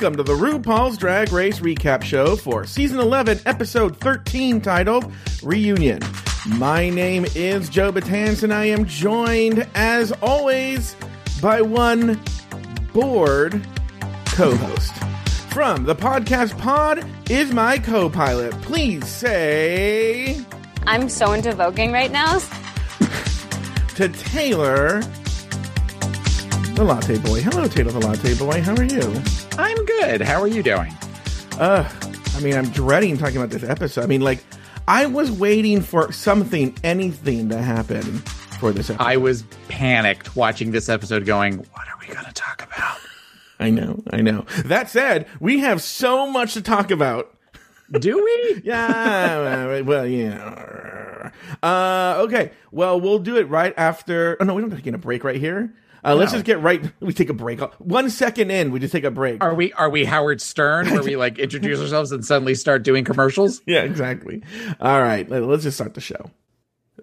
Welcome to the RuPaul's Drag Race Recap Show for Season 11, Episode 13, titled Reunion. My name is Joe Batans, and I am joined, as always, by one bored co host. From the podcast pod is my co pilot. Please say I'm so into voguing right now. to Taylor, the Latte Boy. Hello, Taylor, the Latte Boy. How are you? I'm good. How are you doing? Uh, I mean, I'm dreading talking about this episode. I mean, like, I was waiting for something, anything to happen for this episode. I was panicked watching this episode going, what are we going to talk about? I know, I know. That said, we have so much to talk about. Do we? yeah, well, yeah. Uh, okay, well, we'll do it right after. Oh, no, we don't have to get a break right here. Uh, Let's just get right. We take a break. One second in, we just take a break. Are we are we Howard Stern where we like introduce ourselves and suddenly start doing commercials? Yeah, exactly. All right, let- let's just start the show.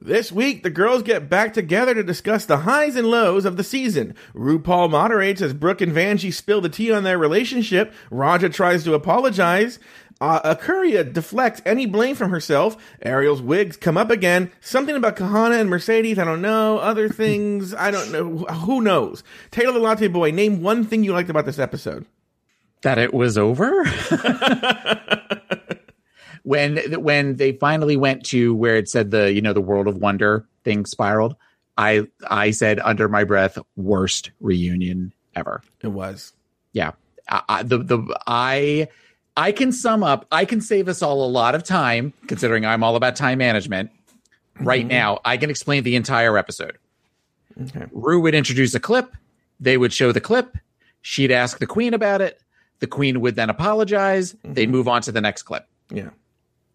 This week, the girls get back together to discuss the highs and lows of the season. RuPaul moderates as Brooke and Vanjie spill the tea on their relationship. Ra'Jah tries to apologize. Uh, A'keria deflects any blame from herself. Ariel's wigs come up again. Something about Kahanna and Mercedes, I don't know. Other things, I don't know. Who knows? Taylor the Latte Boy, name one thing you liked about this episode. That it was over? when when they finally went to where it said the you know the world of wonder thing spiraled, I I said under my breath worst reunion ever. It was. yeah I, I, the the i i can sum up i can save us all a lot of time considering i'm all about time management right mm-hmm. now i can explain the entire episode Okay. rue would introduce a clip they would show the clip she'd ask the queen about it the queen would then apologize they'd mm-hmm. move on to the next clip Yeah.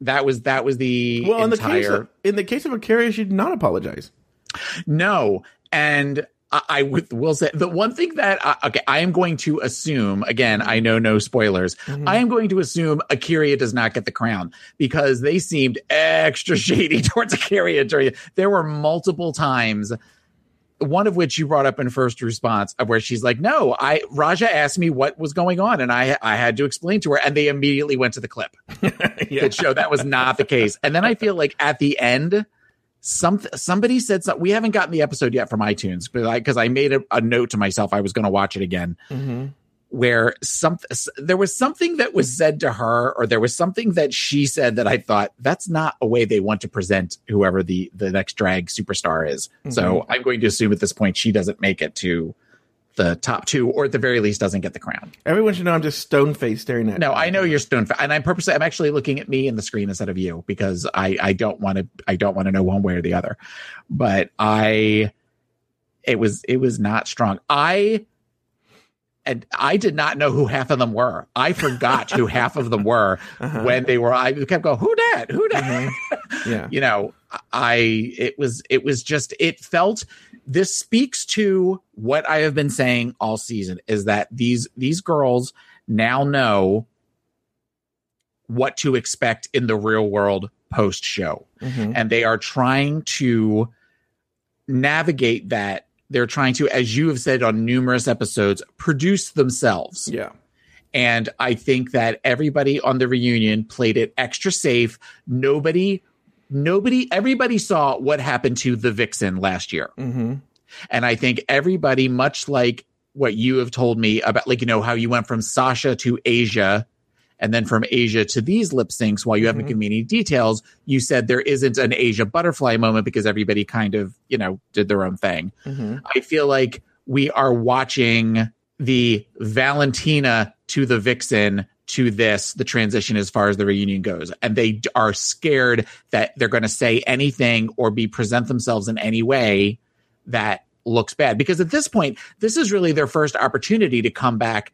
that was that was the Well, in the case of, in the case of A'keria, she did not apologize. No, and I, I will say the one thing that I, okay, I am going to assume again. I know no spoilers. Mm-hmm. I am going to assume A'keria does not get the crown because they seemed extra shady towards A'keria during. There were multiple times. One of which you brought up in first response, of where she's like, "No, I Ra'Jah asked me what was going on, and I I had to explain to her, and they immediately went to the clip yeah. that show that was not the case. And then I feel like at the end, some somebody said something. We haven't gotten the episode yet from iTunes, but I because I made a, a note to myself I was going to watch it again. hmm Where some there was something that was said to her, or there was something that she said that I thought that's not a way they want to present whoever the the next drag superstar is. So I'm going to assume at this point she doesn't make it to the top two, or at the very least doesn't get the crown. Everyone should know I'm just stone faced staring at. No, I know you're stone, faced, and I'm purposely. I'm actually looking at me in the screen instead of you because I I don't want to I don't want to know one way or the other. But I, it was it was not strong. I, and I did not know who half of them were. I forgot who half of them were Uh-huh. when they were. I kept going, who that? Who that? Yeah. you know i it was it was just it felt this speaks to what i have been saying all season is that these these girls now know what to expect in the real world post show Mhm. and they are trying to navigate that they're trying to as you have said on numerous episodes produce themselves Yeah. and I think that everybody on the reunion played it extra safe. Nobody, nobody, everybody saw what happened to the Vixen last year. hmm And I think everybody, much like what you have told me about, like, you know, how you went from Sasha to Asia and then from Asia to these lip syncs while you haven't Mhm. given me any details, you said there isn't an Asia butterfly moment because everybody kind of, you know, did their own thing. hmm I feel like we are watching the Valentina to the Vixen to this the transition as far as the reunion goes. And they are scared that they're going to say anything or be present themselves in any way that looks bad. Because at this point this is really their first opportunity to come back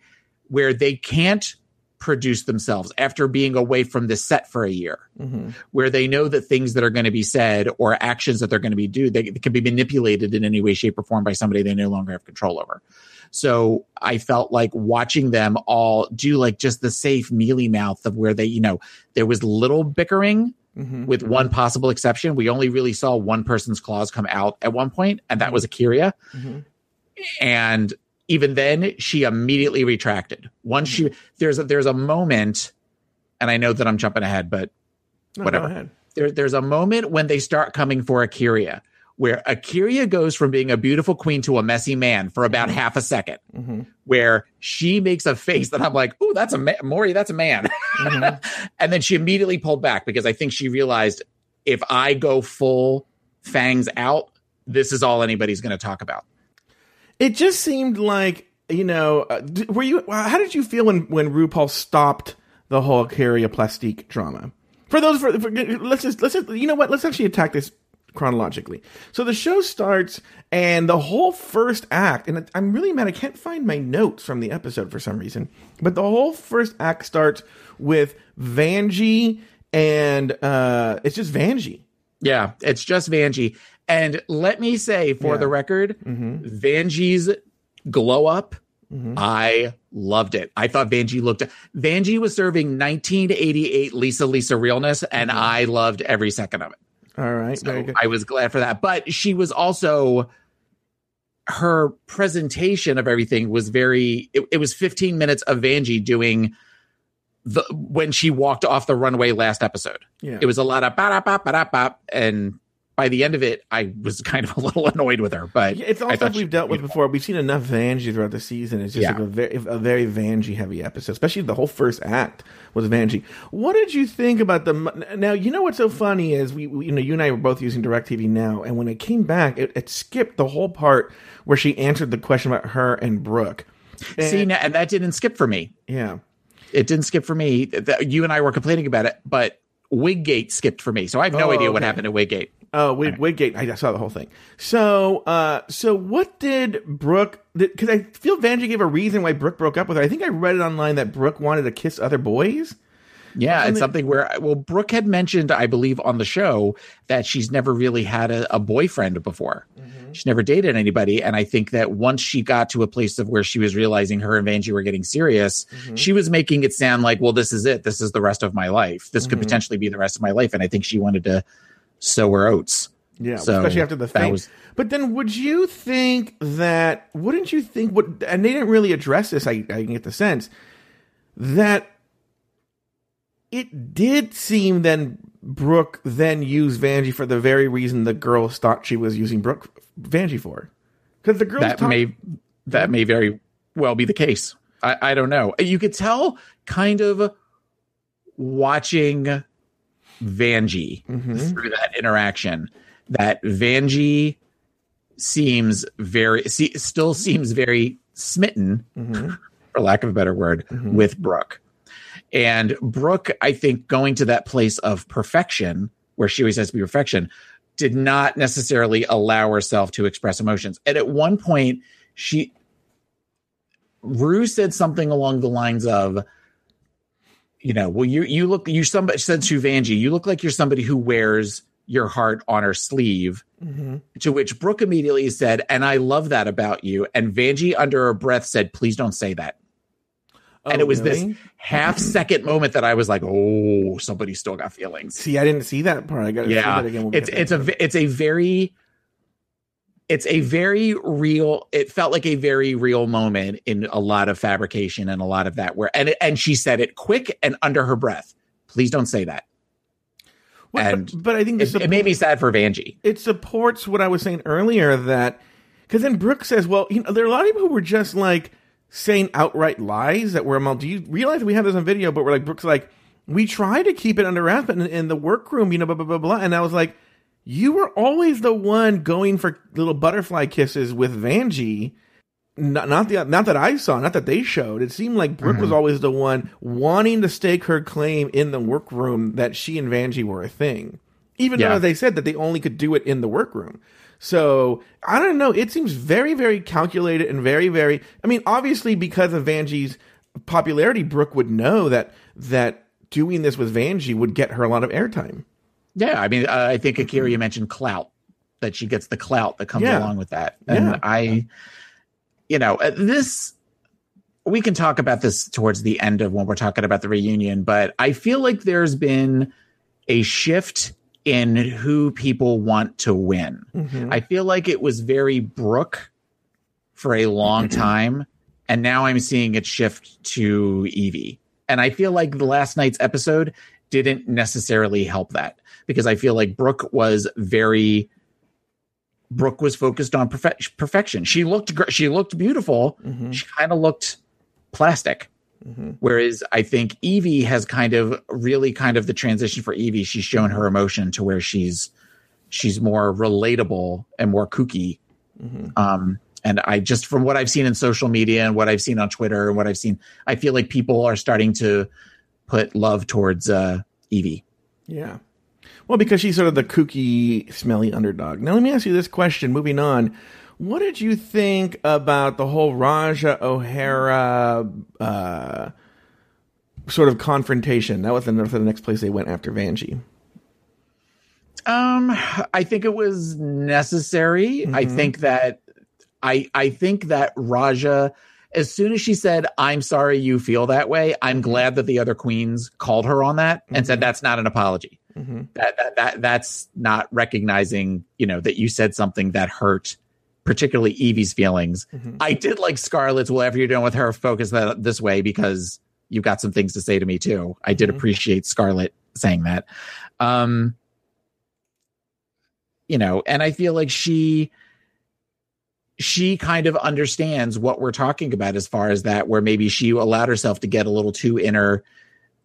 where they can't produce themselves after being away from the set for a year. Mm-hmm. Where they know that things that are going to be said or actions that they're going to be do they, they can be manipulated in any way shape or form by somebody they no longer have control over so i felt like watching them all do like just the safe mealy mouth of where they you know there was little bickering mm-hmm. with mm-hmm. one possible exception. We only really saw one person's claws come out at one point and that mm-hmm. was A'keria and even then she immediately retracted. Once she there's a there's a moment and i know that i'm jumping ahead but No, whatever. there, there's a moment when they start coming for A'keria, where A'keria goes from being a beautiful queen to a messy man for about mm-hmm. half a 2nd mm-hmm. where she makes a face that I'm like, "Ooh, that's a ma- Maury, that's a man," mm-hmm. and then she immediately pulled back because I think she realized if I go full fangs out, this is all anybody's going to talk about. It just seemed like you know. Uh, were you? Uh, how did you feel when when RuPaul stopped the whole A'keria plastique drama? For those, for, for let's just let's just, you know what? Let's actually attack this chronologically. So the show starts, and the whole first act, and I'm really mad I can't find my notes from the episode for some reason, but the whole first act starts with Vanjie, and uh, it's just Vanjie. Yeah, it's just Vanjie. And let me say, for Yeah. the record, mm-hmm. Vanjie's glow up, mm-hmm. I loved it. I thought Vanjie looked. Vanjie was serving 1988 Lisa Lisa realness, and mm-hmm. I loved every second of it. All right, So. I was glad for that. But she was also her presentation of everything was very. It, it was 15 minutes of Vanjie doing the when she walked off the runway last episode. Yeah. It was a lot of ba da ba ba ba and by the end of it, I was kind of a little annoyed with her. But it's all stuff we've dealt with before. We've seen enough Vanjie throughout the season. It's just Yeah. like a very, a very Vanjie heavy episode, especially the whole first act was Vanjie. What did you think about the? Now you know what's so funny is we, we you know, you and I were both using Directv now, and when it came back, it, it skipped the whole part where she answered the question about her and Brooke. See, now, and that didn't skip for me. Yeah, It didn't skip for me. You and I were complaining about it, but Wiggate skipped for me. So I have no Oh, idea what okay. happened to Wiggate. Oh, Wig, Wiggate. I saw the whole thing. So, uh, so what did Brooke? Because I feel Vanjie gave a reason why Brooke broke up with her. I think I read it online that Brooke wanted to kiss other boys. Yeah, it's something where well, Brooke had mentioned, I believe, on the show that she's never really had a, a boyfriend before. Mm-hmm. She's never dated anybody, and I think that once she got to a place of where she was realizing her and Vanjie were getting serious, mm-hmm. she was making it sound like, well, this is it. This is the rest of my life. This could mm-hmm. potentially be the rest of my life, and I think she wanted to sow her oats. Yeah, So, especially after the fame. was- but then, would you think that? Wouldn't you think? What? And they didn't really address this. I, I get the sense that it did seem then Brooke then used Vanjie for the very reason the girls thought she was using Brooke Vanjie for, because the girls that talk- may that may very well be the case. I, I don't know. You could tell kind of watching Vanjie mm-hmm. through that interaction that Vanjie seems very see, still seems very smitten mm-hmm. for lack of a better word mm-hmm. with Brooke. And Brooke, I think going to that place of perfection where she always has to be perfection did not necessarily allow herself to express emotions. And at one point, she Rue said something along the lines of, you know, well, you you look you somebody said to Vanjie, you look like you're somebody who wears your heart on her sleeve. Mm-hmm. To which Brooke immediately said, and I love that about you. And Vanjie, under her breath, said, please don't say that. and Oh, it was really? this half second moment that I was like, oh, somebody still got feelings See, I didn't see that part. I got to see yeah that again. when we it's it's a it's a very it's a very real it felt like a very real moment in a lot of fabrication and a lot of that where and and she said it quick and under her breath please don't say that Well, and but, but I think it, it made me sad for Vanjie it supports what I was saying earlier that because then Brooke says, well, you know, there are a lot of people who were just like saying outright lies that were, well, do you realize we have this on video? But we're like, Brooke's like, we try to keep it under wraps, but in, in the workroom, you know, blah, blah, blah, blah. And I was like, you were always the one going for little butterfly kisses with Vanjie. not, not the not that I saw, not that they showed. It seemed like Brooke was mm-hmm. always the one wanting to stake her claim in the workroom that she and Vanjie were a thing, even Yeah. though they said that they only could do it in the workroom. So I don't know. It seems very, very calculated and very, very. I mean, obviously because of Vanjie's popularity, Brooke would know that that doing this with Vanjie would get her a lot of airtime. Yeah, I mean, uh, I think Akira you mentioned clout that she gets the clout that comes Yeah. along with that, and Yeah. I, you know, uh, this we can talk about this towards the end of when we're talking about the reunion, but I feel like there's been a shift in who people want to win. I feel like it was very Brooke for a long time, and now I'm seeing it shift to Yvie. And I feel like the last night's episode didn't necessarily help that because I feel like Brooke was very Brooke was focused on perfec- perfection. She looked gr- she looked beautiful. She kind of looked plastic. Whereas I think Yvie has kind of really kind of the transition for Yvie. She's shown her emotion to where she's she's more relatable and more kooky. Um, and I just from what I've seen in social media and what I've seen on Twitter and what I've seen, I feel like people are starting to put love towards uh, Yvie. Yeah. Well, because she's sort of the kooky, smelly underdog. Now, let me ask you this question. Moving on, what did you think about the whole Ra'Jah O'Hara uh, sort of confrontation? That was the, the next place they went after Vanjie. Um, I think it was necessary. I think that I I think that Ra'Jah, as soon as she said, "I'm sorry you feel that way," I'm glad that the other queens called her on that and said that's not an apology. Mm-hmm. That, that that that's not recognizing, you know, that you said something that hurt, particularly Yvie's feelings. Mm-hmm. I did like Scarlet's. Whatever you're doing with her, focus that this way because you've got some things to say to me too. I did mm-hmm. appreciate Scarlett saying that. Um, you know, and I feel like she she kind of understands what we're talking about as far as that where maybe she allowed herself to get a little too in her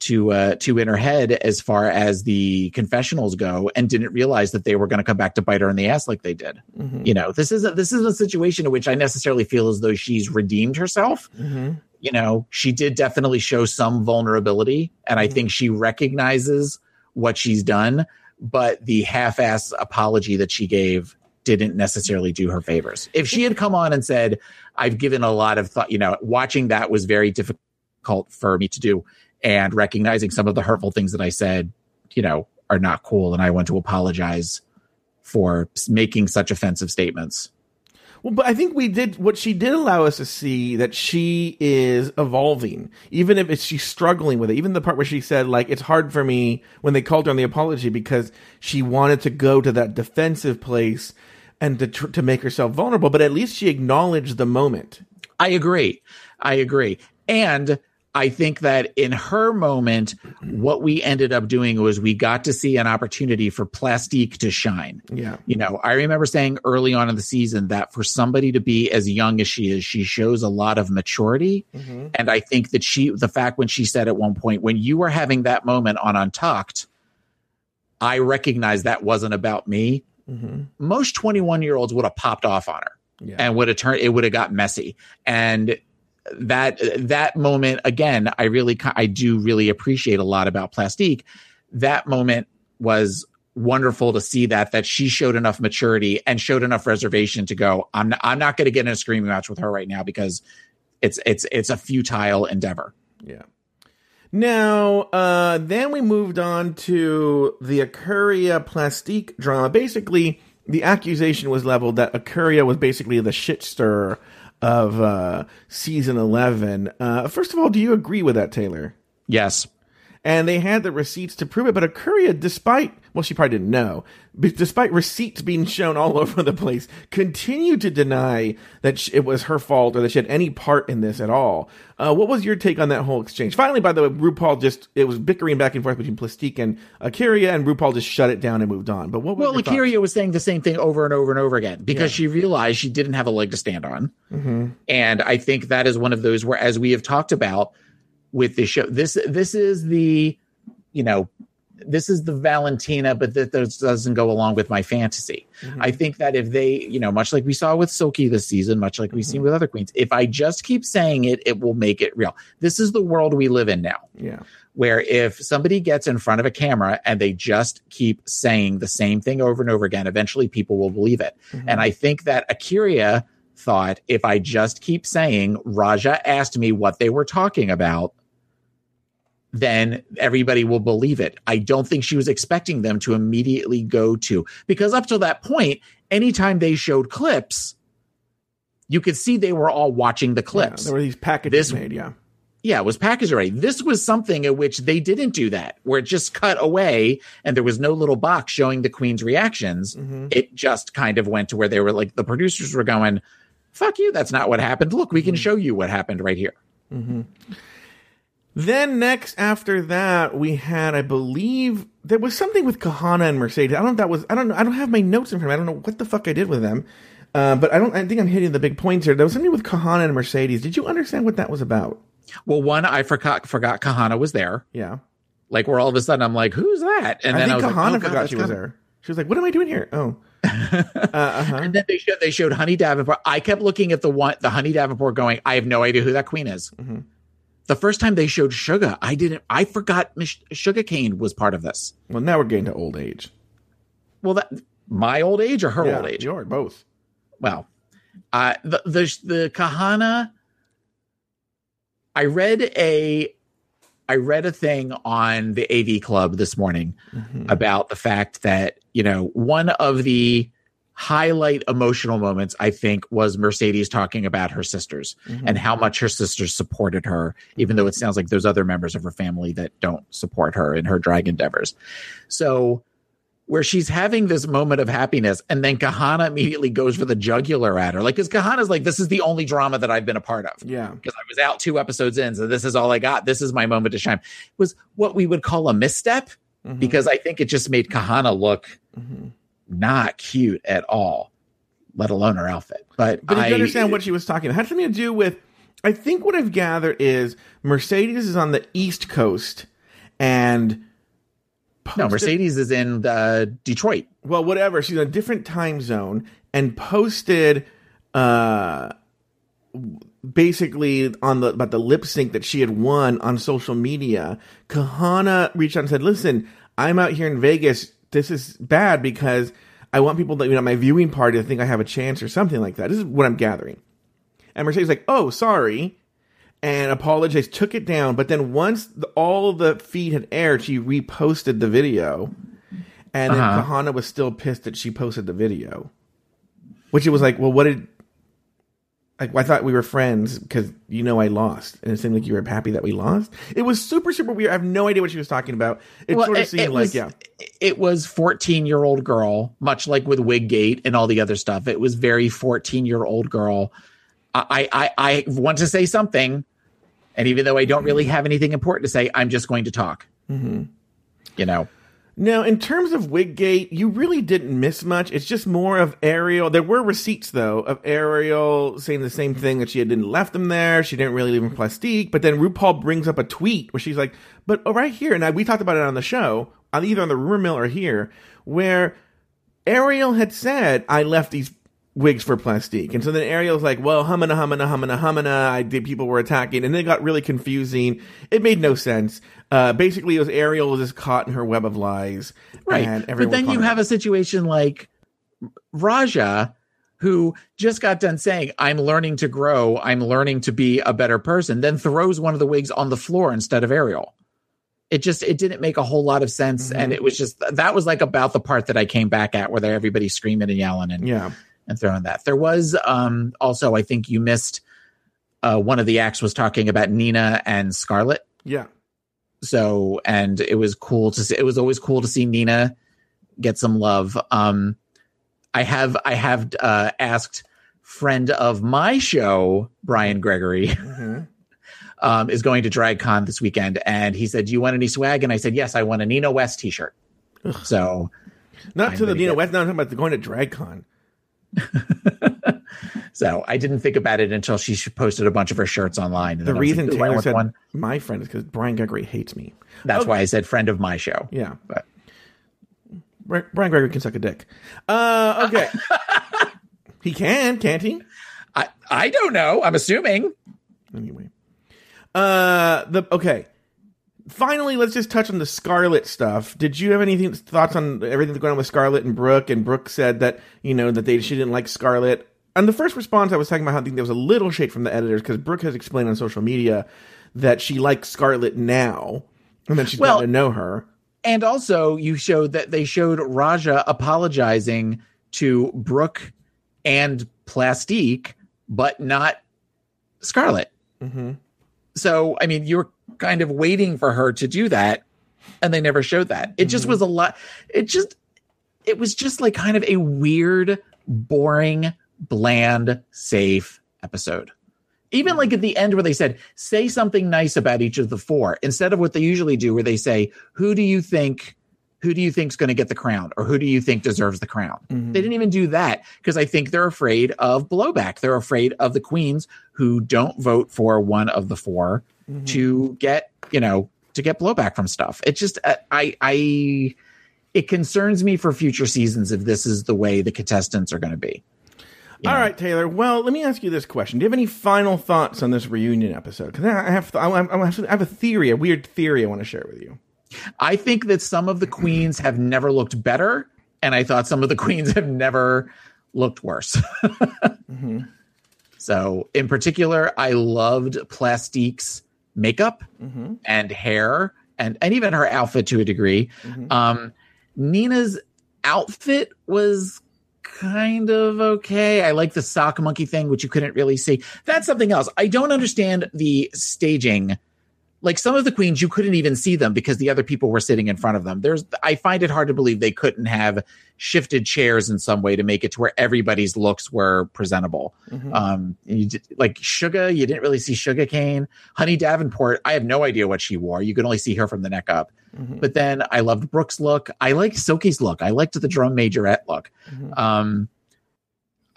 to uh too in her head as far as the confessionals go and didn't realize that they were going to come back to bite her in the ass like they did. Mm-hmm. You know this is a, this is a situation in which i necessarily feel as though she's redeemed herself. Mm-hmm. You know she did definitely show some vulnerability and i mm-hmm. think she recognizes what she's done but the half-ass apology that she gave didn't necessarily do her favors. If she had come on and said i've given a lot of thought you know watching that was very difficult for me to do and recognizing some of the hurtful things that i said you know are not cool and i want to apologize for making such offensive statements Well, but I think we did what she did allow us to see that she is evolving, even if it's, she's struggling with it. Even the part where she said, like, it's hard for me when they called her on the apology because she wanted to go to that defensive place and to tr- to make herself vulnerable. But at least she acknowledged the moment. I agree. I agree. And I think that in her moment, what we ended up doing was we got to see an opportunity for Plastique to shine. Yeah. You know, I remember saying early on in the season that for somebody to be as young as she is, she shows a lot of maturity. Mm-hmm. And I think that she, the fact when she said at one point, when you were having that moment on Untucked, I recognized that wasn't about me. Mm-hmm. Most 21 year olds would have popped off on her Yeah. and would have turned it would have got messy and that that moment again i really i do really appreciate a lot about plastique that moment was wonderful to see that that she showed enough maturity and showed enough reservation to go i'm not, i'm not going to get in a screaming match with her right now because it's it's it's a futile endeavor Yeah. Now, uh, then we moved on to the A'keria Plastique drama. Basically, the accusation was leveled that A'keria was basically the shit stirrer of uh, season 11. Uh, first of all, do you agree with that, Taylor? yes and they had the receipts to prove it. But A'keria, despite well, she probably didn't know, but despite receipts being shown all over the place, continued to deny that it was her fault or that she had any part in this at all. Uh, what was your take on that whole exchange? Finally, by the way, RuPaul just it was bickering back and forth between Plastique and A'keria, and RuPaul just shut it down and moved on. But what was well? A'keria was saying the same thing over and over and over again because she realized she didn't have a leg to stand on and i think that is one of those where as we have talked about with this show this this is the you know this is the Valentina, but that doesn't go along with my fantasy. Mm-hmm. I think that if they, you know, much like we saw with Silky this season, much like we've Mm-hmm. seen with other queens, if I just keep saying it, it will make it real. This is the world we live in now, Yeah. where if somebody gets in front of a camera and they just keep saying the same thing over and over again, eventually people will believe it. Mm-hmm. And I think that A'keria thought if I just keep saying Ra'Jah asked me what they were talking about, then everybody will believe it. I don't think she was expecting them to immediately go to because up to that point, anytime they showed clips, you could see they were all watching the Yeah, clips. there were these packages This- made. Yeah. yeah, it was packaged already. This was something in which they didn't do that, where it just cut away and there was no little box showing the queen's reactions. Mm-hmm. It just kind of went to where they were like, the producers were going, fuck you, that's not what happened. Look, we can show you what happened right here. Then next after that, we had, I believe, there was something with Kahanna and Mercedes. I don't know if that was, I don't know, I don't have my notes in front of me. I don't know what the fuck I did with them. Uh, but I don't, I think I'm hitting the big points here. There was something with Kahanna and Mercedes. Did you understand what that was about? Well, one, I forgot forgot Kahanna was there. Yeah. Like where all of a sudden I'm like, who's that? And I then I was Kahanna like, oh, forgot she was there. She was like, what am I doing here? Oh. uh, uh-huh. And then they showed they showed Honey Davenport. I kept looking at the one the Honey Davenport going, I have no idea who that queen is. Mm-hmm. The first time they showed Shuga, I didn't I forgot Miss Shuga Cain was part of this. Well, now we're getting to old age. Well, that my old age or her yeah, old age? You're both. Well, uh, the the the Kahanna. I read a, I read a thing on the AV Club this morning about the fact that you know one of the highlight emotional moments I think was Mercedes talking about her sisters and how much her sisters supported her, even though it sounds like there's other members of her family that don't support her in her drag endeavors. So where she's having this moment of happiness and then Kahanna immediately goes for the jugular at her. Like, because Kahanna's like, this is the only drama that I've been a part of. Yeah. Because I was out two episodes in, so this is all I got. This is my moment to shine. It was what we would call a misstep Mm-hmm. because I think it just made Kahanna look not cute at all, let alone her outfit. But, But I you understand what she was talking about? It had something to do with, I think what I've gathered is Mercedes is on the East Coast and. No, Mercedes is in uh, Detroit. well, whatever. She's in a different time zone and posted uh basically on the about the lip sync that she had won on social media. Kahanna reached out and said, "Listen, I'm out here in Vegas. This is bad because I want people that you know my viewing party to think I have a chance or something like that." This is what I'm gathering. And Mercedes like, "Oh, sorry." And apologized, took it down, but then once the, all the feed had aired, she reposted the video. And Uh-huh. Kahanna was still pissed that she posted the video. Which it was like, well, what did like I thought we were friends because you know I lost, and it seemed like you were happy that we lost. It was super super weird. I have no idea what she was talking about. It Well, sort of it- seemed it like yeah, it was 14 year old girl much like with wiggate and all the other stuff it was very 14 year old girl I, I i want to say something and even though i don't really have anything important to say i'm just going to talk Mm-hmm. you know Now, in terms of Wiggate, you really didn't miss much. It's just more of Ariel. There were receipts, though, of Ariel saying the same thing that she didn't left them there. She didn't really leave them plastique. But then RuPaul brings up a tweet where she's like, "But oh, right here," and I, we talked about it on the show, on either on the rumor mill or here, where Ariel had said, "I left these." Wigs for plastique, and so then Ariel's like, "Well, humana, humana, humana, humana." I did. People were attacking, and then it got really confusing. It made no sense. Uh, basically, it was Ariel was just caught in her web of lies, right. And but then you have a situation like raja who just got done saying i'm learning to grow. I'm learning to be a better person then throws one of the wigs on the floor instead of ariel. It just it didn't make a whole lot of sense Mm-hmm. and it was just that was like about the part that i came back at where everybody screaming and yelling and yeah, and throwing that. There was um also i think you missed uh one of the acts was talking about nina and scarlett. Yeah, so and it was cool to see it was always cool to see nina get some love um i have i have uh asked friend of my show brian gregory Mm-hmm. um is going to dragcon this weekend and he said do you want any swag and i said yes i want a nina west t-shirt so not I'm to the Nina get- West. No, I'm talking about going to DragCon. So I didn't think about it until she posted a bunch of her shirts online. And The then I was reason like, Taylor said one. my friend is because Brian Gregory hates me. That's Okay. why I said friend of my show. Yeah. But Brian Gregory can suck a dick. Uh, okay. he can, can't he? I, I don't know. I'm assuming. Anyway. Uh, the okay. Finally, let's just touch on the Scarlet stuff. Did you have anything thoughts on everything that's going on with Scarlet and Brooke? And Brooke said that you know that they she didn't like Scarlet. And the first response, I was talking about how I think there was a little shade from the editors because Brooke has explained on social media that she likes Scarlet now, and that she's Well- gotten to know her. And also, you showed that they showed Ra'Jah apologizing to Brooke and Plastique, but not Scarlet. Mhm. So, I mean, you're kind of waiting for her to do that, and they never showed that. It just was a lot. It just, it was just like kind of a weird, boring, bland, safe episode. Even like at the end where they said, say something nice about each of the four, instead of what they usually do, where they say, who do you think, who do you think's going to get the crown, or who do you think deserves the crown? Mhm. They didn't even do that because I think they're afraid of blowback. They're afraid of the queens who don't vote for one of the 4 Mhm. to get, you know, to get blowback from stuff. It just, uh, I, I, it concerns me for future seasons if this is the way the contestants are going to be. All know? right, Taylor. Well, let me ask you this question: Do you have any final thoughts on this reunion episode? Because I have, I have, I have a theory, a weird theory, I want to share with you. I think that some of the queens have never looked better, and I thought some of the queens have never looked worse. Mhm. So, in particular, I loved Plastique's makeup Mhm. and hair, and and even her outfit to a degree. Mhm. Um, Nina's outfit was kind of okay. I like the sock monkey thing, which you couldn't really see. That's something else. I don't understand the staging. Like some of the queens, you couldn't even see them because the other people were sitting in front of them. There's, I find it hard to believe they couldn't have shifted chairs in some way to make it to where everybody's looks were presentable. Mhm. Um, you did, like Shuga, you didn't really see Shuga Cain. Honey Davenport, I have no idea what she wore. You could only see her from the neck up. Mhm. But then I loved brooks look. I liked Silky's look. I liked the drum majorette look. Mhm. Um,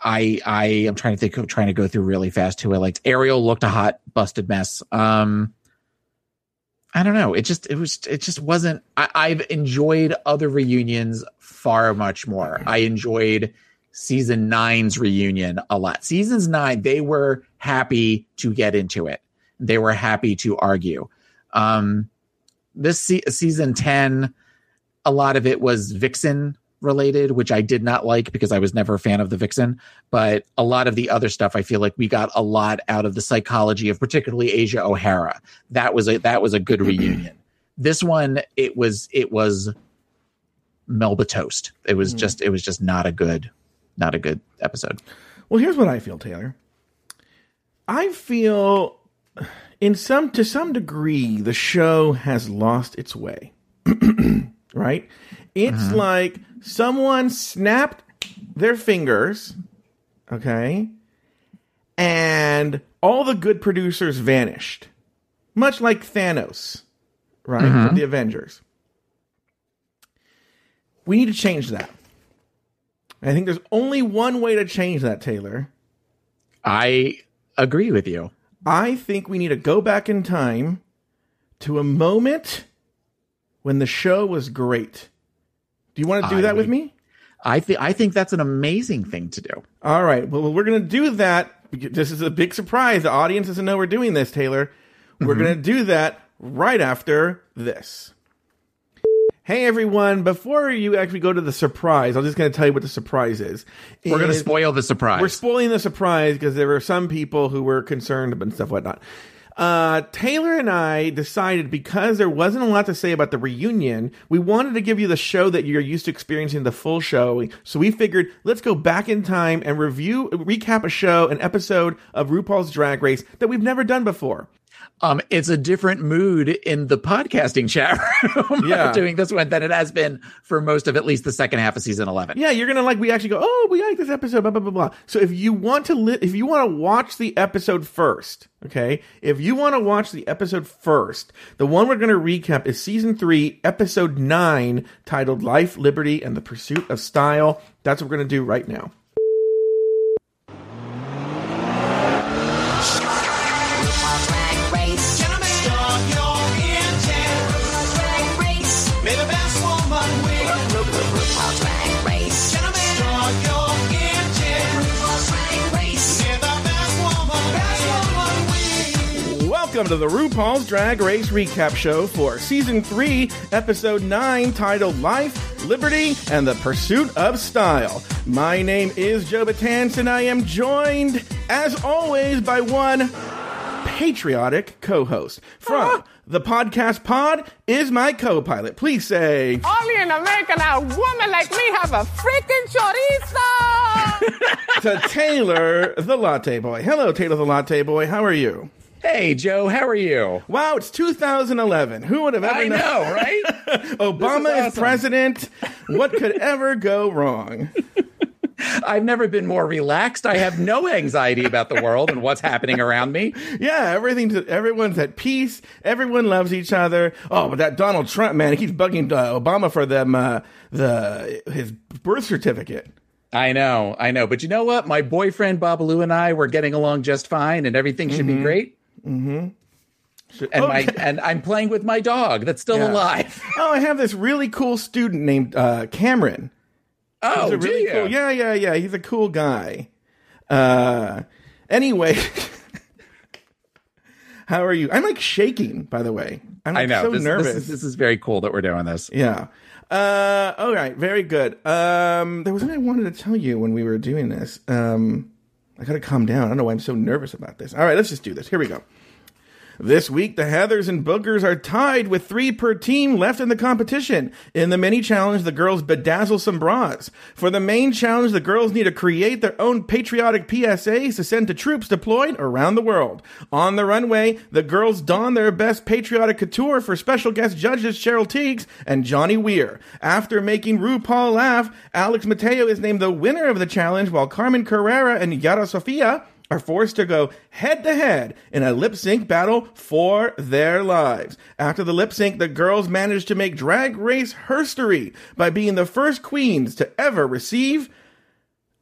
I I am trying to think of trying to go through really fast who I liked. Ariel looked a hot busted mess. Um, I don't know. It just it was it just wasn't. I, I've enjoyed other reunions far much more. I enjoyed season nine's reunion a lot. Seasons nine, they were happy to get into it. They were happy to argue. Um, this se- season 10, a lot of it was Vixen related, which I did not like because I was never a fan of the Vixen. But a lot of the other stuff, I feel like we got a lot out of the psychology of particularly Asia O'Hara. That was a that was a good reunion. This one, it was it was Melba toast. It was Mhm. just it was just not a good not a good episode. Well, here's what I feel, Taylor. I feel, in some to some degree, the show has lost its way. right? It's mm-hmm. like someone snapped their fingers, okay, and all the good producers vanished, much like Thanos, right, from mm-hmm. the Avengers. We need to change that. I think there's only one way to change that, Taylor. I agree with you. I think we need to go back in time to a moment when the show was great. Do you want to do I that with me? I think I think that's an amazing thing to do. All right. Well, we're going to do that. This is a big surprise. The audience doesn't know we're doing this, Taylor. We're mm-hmm. going to do that right after this. Hey, everyone. Before you actually go to the surprise, I'm just going to tell you what the surprise is. We're going to spoil the surprise. We're spoiling the surprise because there were some people who were concerned and stuff whatnot. Uh, Taylor and I decided because there wasn't a lot to say about the reunion, we wanted to give you the show that you're used to experiencing the full show. So we figured let's go back in time and review, recap a show, an episode of RuPaul's Drag Race that we've never done before. Um, it's a different mood in the podcasting chat room Yeah. doing this one than it has been for most of at least the second half of season 11. Yeah, you're gonna like. We actually go. Oh, we like this episode. Blah blah blah blah. So if you want to, li- if you want to watch the episode first, okay. If you want to watch the episode first, the one we're gonna recap is season three, episode nine, titled "Life, Liberty, and the Pursuit of Style." That's what we're gonna do right now. Welcome to the RuPaul's Drag Race Recap Show for Season 3, Episode 9, titled Life, Liberty, and the Pursuit of Style. My name is Joe Batance, and I am joined, as always, by one patriotic co host. From ah. the podcast pod is my co pilot. Please say. Only in America now, a woman like me have a freaking chorizo. to Taylor the Latte Boy. Hello, Taylor the Latte Boy. How are you? Hey, Joe, how are you? Wow, it's 2011. Who would have ever I known? know, right? Obama is, is president. What could ever go wrong? I've never been more relaxed. I have no anxiety about the world and what's happening around me. Yeah, everything's everyone's at peace. Everyone loves each other. Oh, but that Donald Trump man, he keeps bugging uh, Obama for them uh, the his birth certificate. I know, I know. But you know what? My boyfriend Babalu and I were getting along just fine and everything should be great. Should- And my and I'm playing with my dog that's still Yeah. alive. oh, I have this really cool student named uh, Cameron. Oh, He's a do really you? cool. Yeah, yeah, yeah. He's a cool guy. Uh, anyway, how are you? I'm like shaking. By the way, I'm I like, know. so this, this nervous. is, this is very cool that we're doing this. Yeah. Uh, all right. Very good. Um, there was something I wanted to tell you when we were doing this. Um, I gotta calm down. I don't know why I'm so nervous about this. All right, let's just do this. Here we go. This week, the Heathers and Boogers are tied with three per team left in the competition. In the mini challenge, the girls bedazzle some bras. For the main challenge, the girls need to create their own patriotic PSAs to send to troops deployed around the world. On the runway, the girls don their best patriotic couture for special guest judges Cheryl Tiegs and Johnny Weir. After making RuPaul laugh, Alex Mateo is named the winner of the challenge, while Carmen Carrera and Yara Sofia are forced to go head to head in a lip sync battle for their lives. After the lip sync, the girls managed to make Drag Race history by being the first queens to ever receive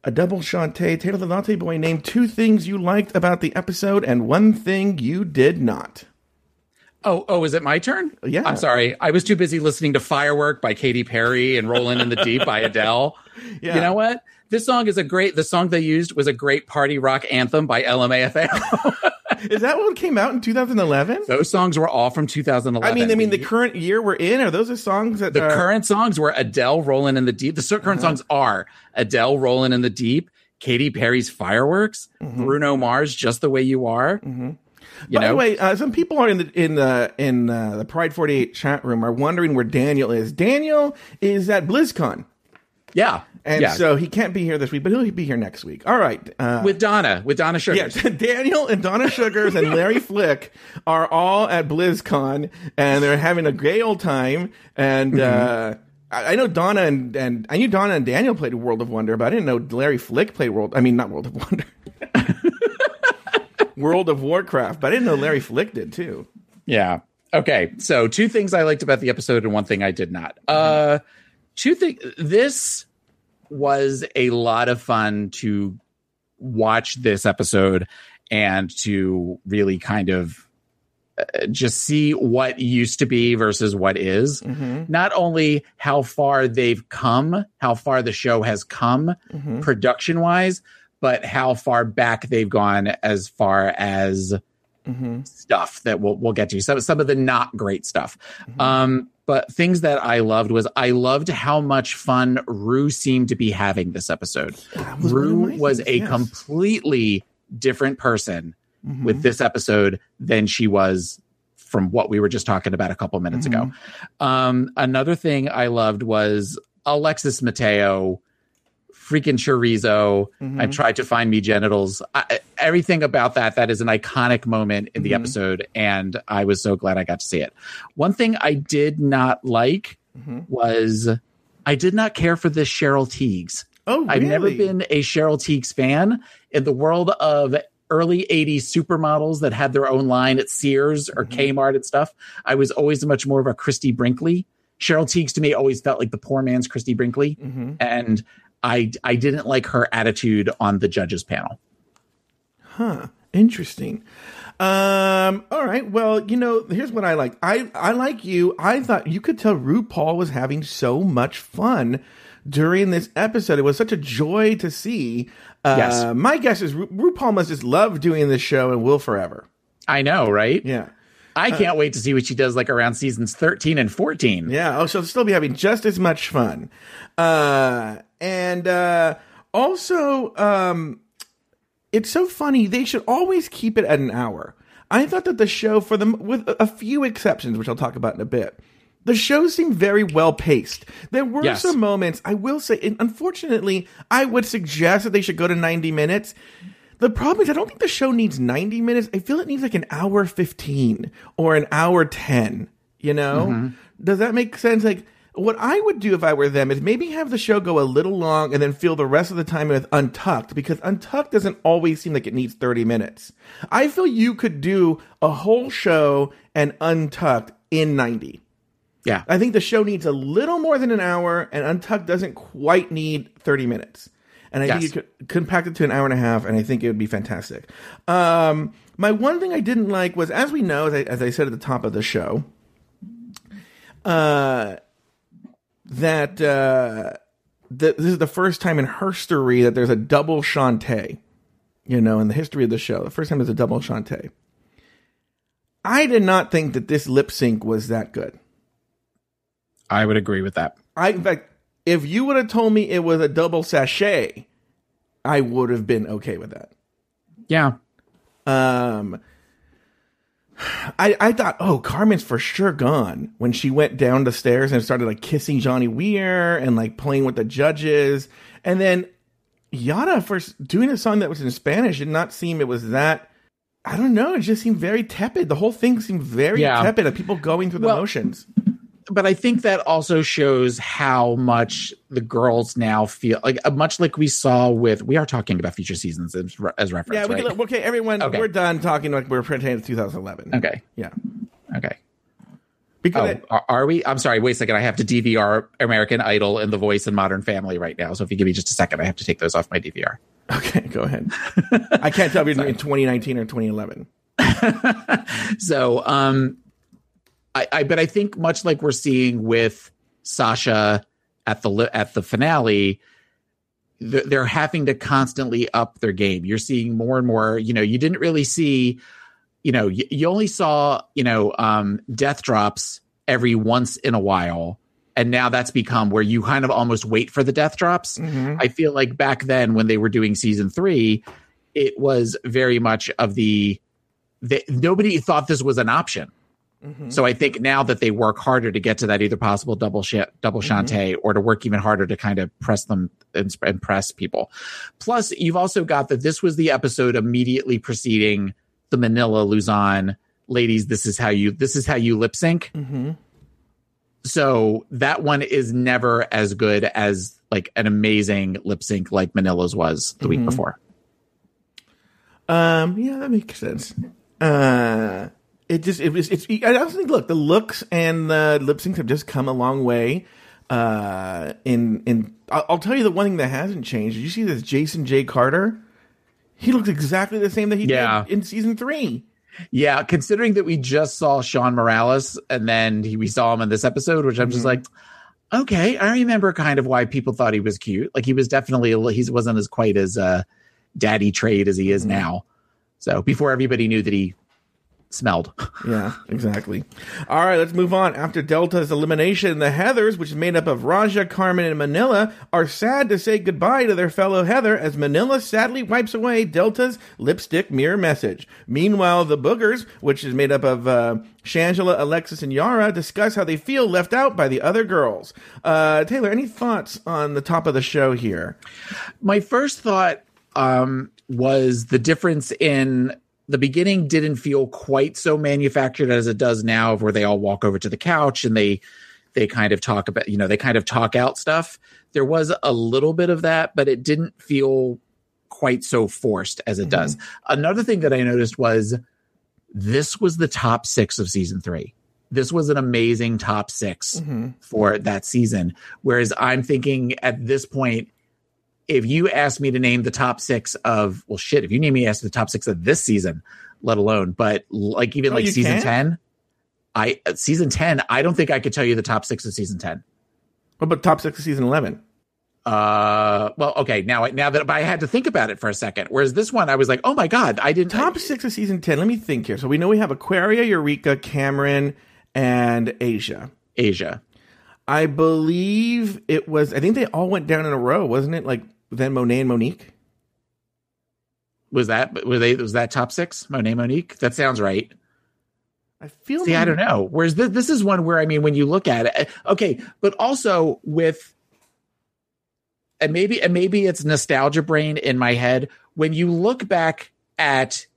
a double Shantay. Taylor the Latte Boy named two things you liked about the episode and one thing you did not. Oh, oh, is it my turn? Yeah. I'm sorry. I was too busy listening to Firework by Katy Perry and Rolling in the Deep by Adele. Yeah. You know what? This song is a great. The song they used was a great party rock anthem by LMFAO. Is that what came out in 2011? Those songs were all from 2011. I mean, I mean, the current year we're in. Are those the songs that the are, current songs were Adele, Rolling in the Deep. The current Uh-huh. songs are Adele, Rolling in the Deep, Katy Perry's Fireworks, Mm-hmm. Bruno Mars, Just the Way You Are. You By know, the way, uh, some people are in the in the in uh, the Pride 48 chat room are wondering where Daniel is. Daniel is at BlizzCon, yeah, and yeah. so he can't be here this week, but he'll be here next week. All right. Uh, with Donna, with Donna Sugars. Sugars. Daniel and Donna Sugars and Larry Flick are all at BlizzCon, and they're having a great old time. And uh, I, I know Donna and and I knew Donna and Daniel played World of Wonder, but I didn't know Larry Flick played World. I mean, not World of Wonder. World of Warcraft, but I didn't know Larry Flick did too. Yeah. Okay. So two things I liked about the episode and one thing I did not. Uh two things this was a lot of fun to watch this episode and to really kind of uh, just see what used to be versus what is. Not only how far they've come, how far the show has come production wise, but how far back they've gone as far as stuff that we'll we'll get to. Some some of the not great stuff. Um, but things that I loved was I loved how much fun Rue seemed to be having this episode. was Rue was things, a yes. completely different person Mm-hmm. with this episode than she was from what we were just talking about a couple minutes ago. Mm-hmm. Um, another thing I loved was Alexis Mateo, freaking chorizo. Mm-hmm. I tried to find me genitals. I, everything about that that is an iconic moment in the Mm-hmm. episode, and I was so glad I got to see it. One thing I did not like Mm-hmm. was I did not care for this Cheryl Tiegs. Oh, I've never been a Cheryl Tiegs fan. In the world of early 80s supermodels that had their own line at Sears or Mm-hmm. Kmart and stuff, I was always much more of a Christy Brinkley. Cheryl Tiegs to me always felt like the poor man's Christy Brinkley. Mm-hmm. And I I didn't like her attitude on the judges panel. Huh. Interesting. Um, all right. Well, you know, here's what I like. I, I like you. I thought you could tell RuPaul was having so much fun during this episode. It was such a joy to see. Uh, Yes. My guess is Ru- RuPaul must just love doing this show and will forever. I know, right? Yeah. I can't wait to see what she does like around seasons 13 and 14. Yeah. Oh, she'll still be having just as much fun. Uh, and uh, also, um, it's so funny. They should always keep it at an hour. I thought that the show, for them, with a few exceptions, which I'll talk about in a bit, the show seemed very well paced. There were Yes. some moments, I will say, and unfortunately, I would suggest that they should go to 90 minutes. The problem is, I don't think the show needs 90 minutes. I feel it needs like an hour 15 or an hour 10. You know? Does that make sense? Like, what I would do if I were them is maybe have the show go a little long and then fill the rest of the time with Untucked because Untucked doesn't always seem like it needs 30 minutes. I feel you could do a whole show and Untucked in 90. Yeah. I think the show needs a little more than an hour, and Untucked doesn't quite need 30 minutes. And I Yes. think you could compact it to an hour and a half, and I think it would be fantastic. Um, my one thing I didn't like was, as we know, as I, as I said at the top of the show, uh, that uh, this is the first time in herstory that there's a double Shantay. You know, in the history of the show, the first time there's a double Shantay. I did not think that this lip sync was that good. I would agree with that. I, in fact, if you would have told me it was a double sashay, I would have been okay with that. Yeah. Um, I I thought, oh, Carmen's for sure gone when she went down the stairs and started like kissing Johnny Weir and like playing with the judges, and then Yara for doing a song that was in Spanish did not seem it was that. I don't know. It just seemed very tepid. The whole thing seemed very Yeah. tepid of people going through the Well, motions. But I think that also shows how much the girls now feel like uh, much like we saw with we are talking about future seasons as, as reference, Yeah, we right? can, okay, everyone, Okay. we're done talking like we're pretending it's 2011. okay. Yeah. Okay. Because Oh, it- are, are we? I'm sorry. Wait a second. I have to DVR American Idol and The Voice and Modern Family right now. So if you give me just a second, I have to take those off my DVR. okay, go ahead. I can't tell if you're in 2019 or 2011. So, um, I, I, but I think much like we're seeing with Sasha at the at the finale, they're having to constantly up their game. You're seeing more and more. You know, you didn't really see. You know, you, you only saw you know um, death drops every once in a while. And now that's become where you kind of almost wait for the death drops. I feel like back then when they were doing season three, it was very much of the, the nobody thought this was an option. So I think now that they work harder to get to that either possible double sh- double Shantay or to work even harder to kind of press them and press people. Plus, you've also got that this was the episode immediately preceding the Manila Luzon ladies. This is how you this is how you lip sync. So that one is never as good as like an amazing lip sync like Manila's was the week before. Um, yeah, that makes sense. Uh, it just it was it's. I also think look, the looks and the lip syncs have just come a long way. Uh, in in I'll, I'll tell you the one thing that hasn't changed. Did you see this Jason J Carter? He looks exactly the same that he Yeah. did in season three. Yeah, considering that we just saw Sean Morales and then he, we saw him in this episode, which I'm just like, okay, I remember kind of why people thought he was cute. Like he was definitely he wasn't as quite as uh, daddy trade as he is now. So before everybody knew that he smelled. Yeah, exactly. All right, let's move on. After Delta's elimination, the Heathers, which is made up of Raja, Carmen, and Manila, are sad to say goodbye to their fellow Heather as Manila sadly wipes away Delta's lipstick mirror message. Meanwhile, the Boogers, which is made up of uh, Shangela, Alexis, and Yara, discuss how they feel left out by the other girls. Uh, Taylor, any thoughts on the top of the show here? my first thought um, was the difference in the beginning didn't feel quite so manufactured as it does now, where they all walk over to the couch and they they kind of talk about you know they kind of talk out stuff. There was a little bit of that, but it didn't feel quite so forced as it mm-hmm. does. Another thing that I noticed was this was the top six of season three. This was an amazing top 6 mm-hmm. for that season. Whereas I'm thinking at this point, if you asked me to name the top six of well shit if you name me as the top six of this season let alone but like even Oh, like season can? 10 i season 10 i don't think i could tell you the top six of season 10 What about top six of season 11? Uh, well, okay. Now, now that but I had to think about it for a second. Whereas this one, I was like, oh my god, I didn't. Top six of season ten. Let me think here. So we know we have Aquaria, Eureka, Cameron, and Asia. Asia. I believe it was. I think they all went down in a row, wasn't it? Like then Monet and Monique. Was that were they? Was that top six? Monet, Monique. That sounds right. I feel. See, I don't know. Whereas this, this is one where I mean, when you look at it, okay, but also with, and maybe and maybe it's nostalgia brain in my head. When you look back at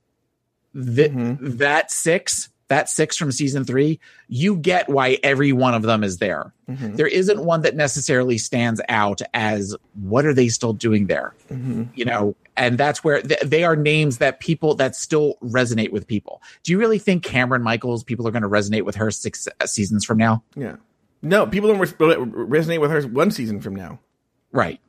the, Mhm. that six, that six from season three, you get why every one of them is there. Mhm. There isn't one that necessarily stands out as what are they still doing there, Mhm. you know. And that's where th- they are names that people that still resonate with people. Do you really think Cameron Michaels people are going to resonate with her six uh, seasons from now? Yeah. No, people don't res- resonate with her one season from now. Right.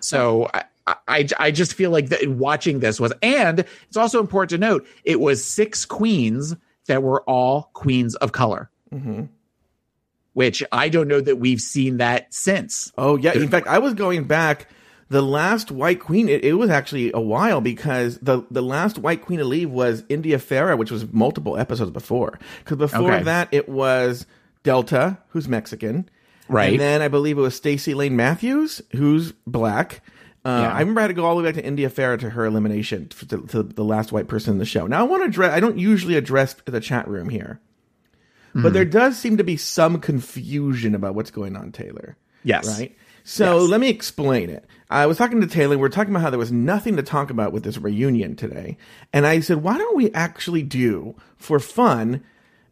So I, I, I just feel like that watching this was, and it's also important to note it was six queens that were all queens of color, hmm which I don't know that we've seen that since. Oh yeah. In fact, I was going back. The last White Queen. It, it was actually a while because the the last White Queen to leave was India Ferrah, which was multiple episodes before. Because before Okay. that, it was Delta, who's Mexican, Right. And then I believe it was Stacy Layne Matthews, who's black. Uh, Yeah. I remember I had to go all the way back to India Ferrah to her elimination to, to, the last white person in the show. Now I want to address. I don't usually address the chat room here, Hmm. but there does seem to be some confusion about what's going on, Taylor. Yes. Right. So Yes. let me explain it. I was talking to Taylor. We're talking about how there was nothing to talk about with this reunion today, and I said, "Why don't we actually do for fun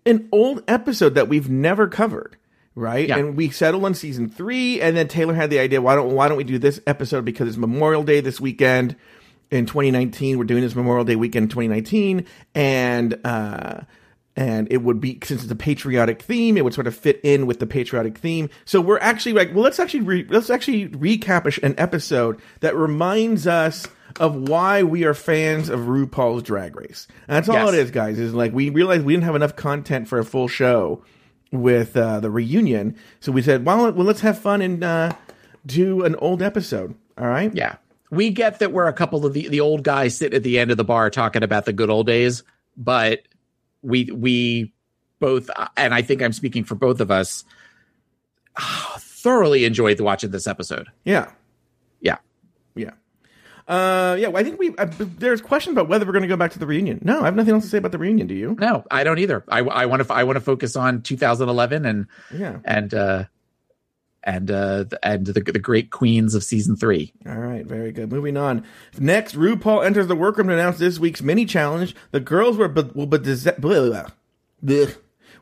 an old episode that we've never covered?" Right. Yeah. And we settled on season three, and then Taylor had the idea, "Why don't Why don't we do this episode because it's Memorial Day this weekend." In 2019, we're doing this Memorial Day weekend in 2019, and uh, and it would be since it's a patriotic theme it would sort of fit in with the patriotic theme so we're actually like well let's actually re- let's actually recap an episode that reminds us of why we are fans of RuPaul's Drag Race and that's all Yes. it is guys is like we realized we didn't have enough content for a full show with uh, the reunion so we said well, well let's have fun and uh, do an old episode all right Yeah. We get that we're a couple of the, the old guys sitting at the end of the bar talking about the good old days, but we we both and I think I'm speaking for both of us thoroughly enjoyed watching this episode. yeah Yeah. Yeah. Uh, yeah, well, I think we. Uh, there's question about whether we're going to go back to the reunion. No, I have nothing else to say about the reunion. Do you? No, I don't either. I I want to I want to focus on 2011 and Yeah. and uh and uh and the the great queens of season 3. All right, very good. Moving on. Next, RuPaul enters the workroom to announce this week's mini challenge. The girls were be- will blah, blah,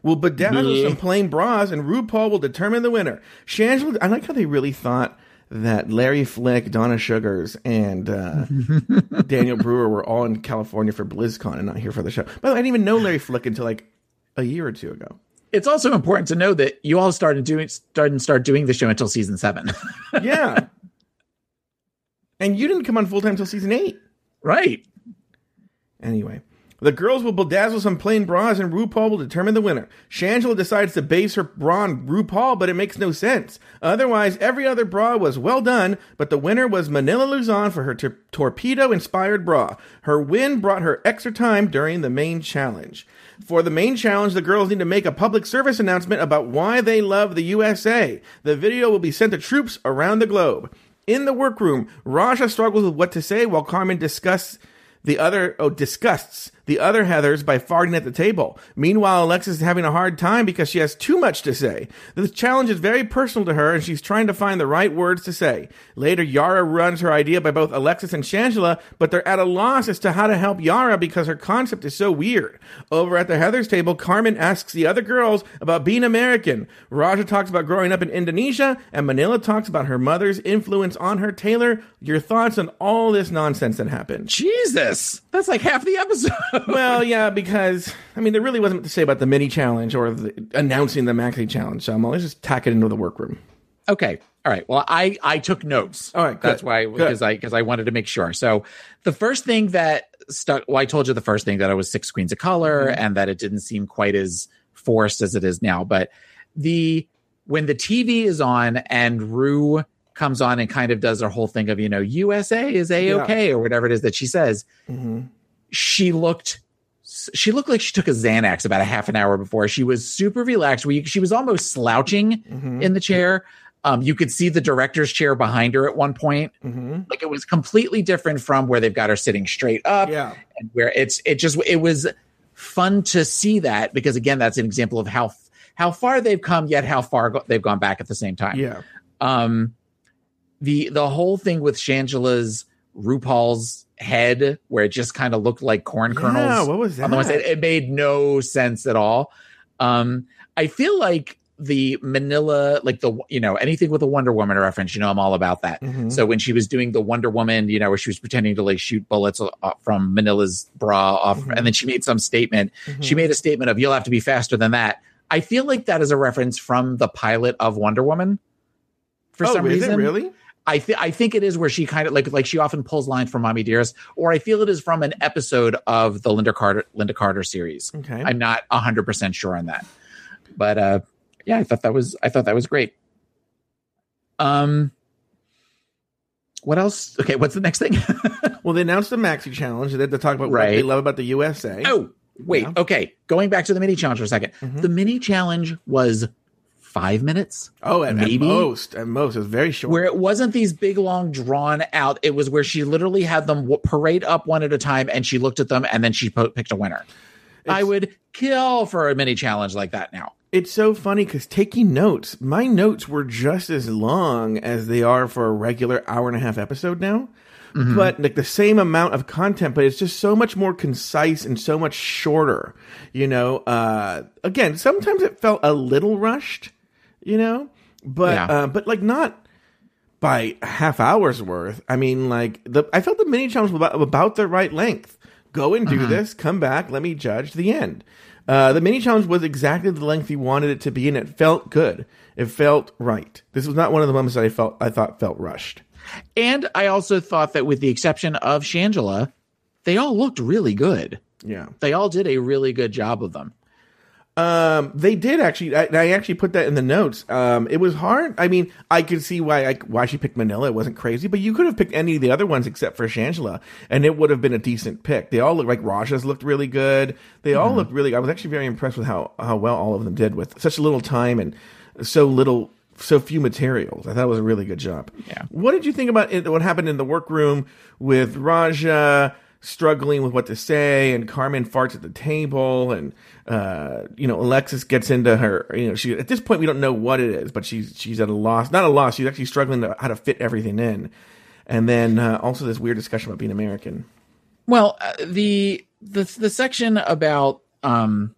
will bedazzle Bleh. some plain bras, and RuPaul will determine the winner. Shangela, I like how they really thought that Larry Flick, Donna Sugars, and uh, Daniel Brewer were all in California for BlizzCon and not here for the show. By the way, I didn't even know Larry Flick until like a year or two ago. It's also important to know that you all started doing started start doing the show until season 7. Yeah. and you didn't come on full time until season eight. right. Anyway, the girls will bedazzle some plain bras and RuPaul will determine the winner. Shangela decides to base her bra on RuPaul, but it makes no sense. Otherwise, every other bra was well done, but the winner was Manila Luzon for her tor- torpedo inspired bra. Her win brought her extra time during the main challenge. For the main challenge, the girls need to make a public service announcement about why they love the USA. The video will be sent to troops around the globe. In the workroom, Raja struggles with what to say while Carmen discusses the other oh disgusts the other Heathers by farting at the table. Meanwhile, Alexis is having a hard time because she has too much to say. This challenge is very personal to her, and she's trying to find the right words to say. Later, Yara runs her idea by both Alexis and Shangela, but they're at a loss as to how to help Yara because her concept is so weird. Over at the Heathers table, Carmen asks the other girls about being American. Raja talks about growing up in Indonesia, and Manila talks about her mother's influence on her. Taylor, your thoughts on all this nonsense that happened? Jesus. That's like half the episode. Well, yeah, because I mean, there really wasn't to say about the mini challenge or the, announcing the maxi challenge. So let's just tack it into the workroom. Okay. All right. Well, I I took notes. All right, good. That's why because I because I wanted to make sure. So the first thing that stuck. Well, I told you the first thing that I was six queens of color Mm-hmm. and that it didn't seem quite as forced as it is now. But the when the TV is on and Rue comes on and kind of does her whole thing of you know USA is a okay or whatever it is that she says. Mm-hmm. She looked she looked like she took a Xanax about a half an hour before. She was super relaxed. You, she was almost slouching Mhm. in the chair. Um, you could see the director's chair behind her at one point. Mm-hmm. Like it was completely different from where they've got her sitting straight up Yeah. and where it's it just it was fun to see that because again that's an example of how how far they've come yet how far go- they've gone back at the same time Yeah. um the the whole thing with shangela's rupaul's head where it just kind of looked like corn kernels Yeah, what was on the one that? side it made no sense at all um i feel like the manila like the you know anything with a wonder woman reference you know i'm all about that Mhm. so when she was doing the Wonder Woman, you know, where she was pretending to like shoot bullets uh, from Manila's bra off, Mhm. and then she made some statement. Mhm. She made a statement of "You'll have to be faster than that." I feel like that is a reference from the pilot of Wonder Woman. For oh, some is reason, it really? I think I think it is where she kind of like like she often pulls lines from Mommie Dearest, or I feel it is from an episode of the Lynda Carter Lynda Carter series. Okay. I'm not hundred percent sure on that, but uh, yeah, I thought that was I thought that was great. Um, what else? Okay, what's the next thing? well, they announced the Maxi Challenge. They had to talk about what Right. they love about the USA. oh, wait. Yeah. Okay, going back to the mini challenge for a 2nd Mhm. The mini challenge was five minutes. Oh, at, at most, at most, it was very short. where it wasn't these big long drawn out it was where she literally had them parade up one at a time and she looked at them and then she po- picked a winner i would kill for a mini challenge like that now It's so funny because taking notes, my notes were just as long as they are for a regular hour and a half episode now. Mm-hmm. But like the same amount of content, but it's just so much more concise and so much shorter. You know, uh, again, sometimes it felt a little rushed, you know, but Yeah. uh, but like not by half hour's worth. I mean, like the I felt the mini challenge was about, about the right length. Go and do Mm-hmm. this, come back, let me judge the end. Uh, the mini challenge was exactly the length he wanted it to be, and it felt good. It felt right. This was not one of the moments that I felt I thought felt rushed. and i also thought that with the exception of shangela they all looked really good Yeah. they all did a really good job of them Um, they did actually. I, I actually put that in the notes. Um, it was hard. I mean, I could see why I, why she picked Manila. It wasn't crazy, but you could have picked any of the other ones except for Shangela, and it would have been a decent pick. They all look like Raja's looked really good. They all looked really. I was actually very impressed with how how well all of them did with such little time and so little. So few materials. I thought it was a really good job. Yeah. What did you think about it, what happened in the workroom with Raja struggling with what to say and Carmen farts at the table and uh, you know Alexis gets into her you know she at this point we don't know what it is but she's she's at a loss not a loss she's actually struggling to how to fit everything in and then uh, also this weird discussion about being American Well, uh, the the the section about um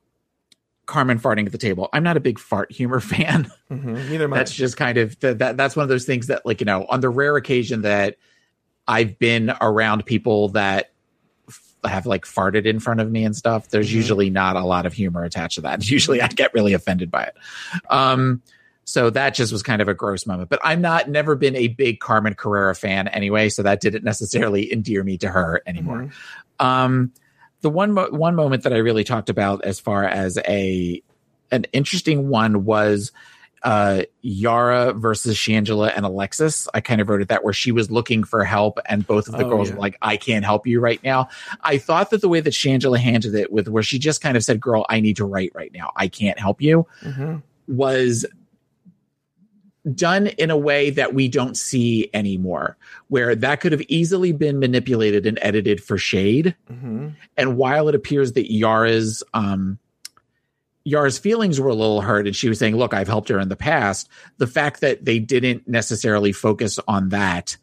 Carmen farting at the table. I'm not a big fart humor fan. mm-hmm. neither am I. that's just kind of that, that that's one of those things that like you know on the rare occasion that I've been around people that have like farted in front of me and stuff. There's Mhm. usually not a lot of humor attached to that. Usually I get really offended by it. Um so that just was kind of a gross moment. But I'm not never been a big Carmen Carrera fan anyway, so that didn't necessarily endear me to her anymore. Mhm. Um, the one mo- one moment that I really talked about as far as a an interesting one was uh Yara versus Shangela and Alexis. I kind of wrote it that where she was looking for help and both of the Oh, girls yeah. were like, I can't help you right now. I thought that the way that Shangela handled it with where she just kind of said, Girl, I need to write right now. I can't help you Mhm. was done in a way that we don't see anymore, where that could have easily been manipulated and edited for shade. Mhm. And while it appears that Yara's um Yara's feelings were a little hurt and she was saying, look, I've helped her in the past. The fact that they didn't necessarily focus on that,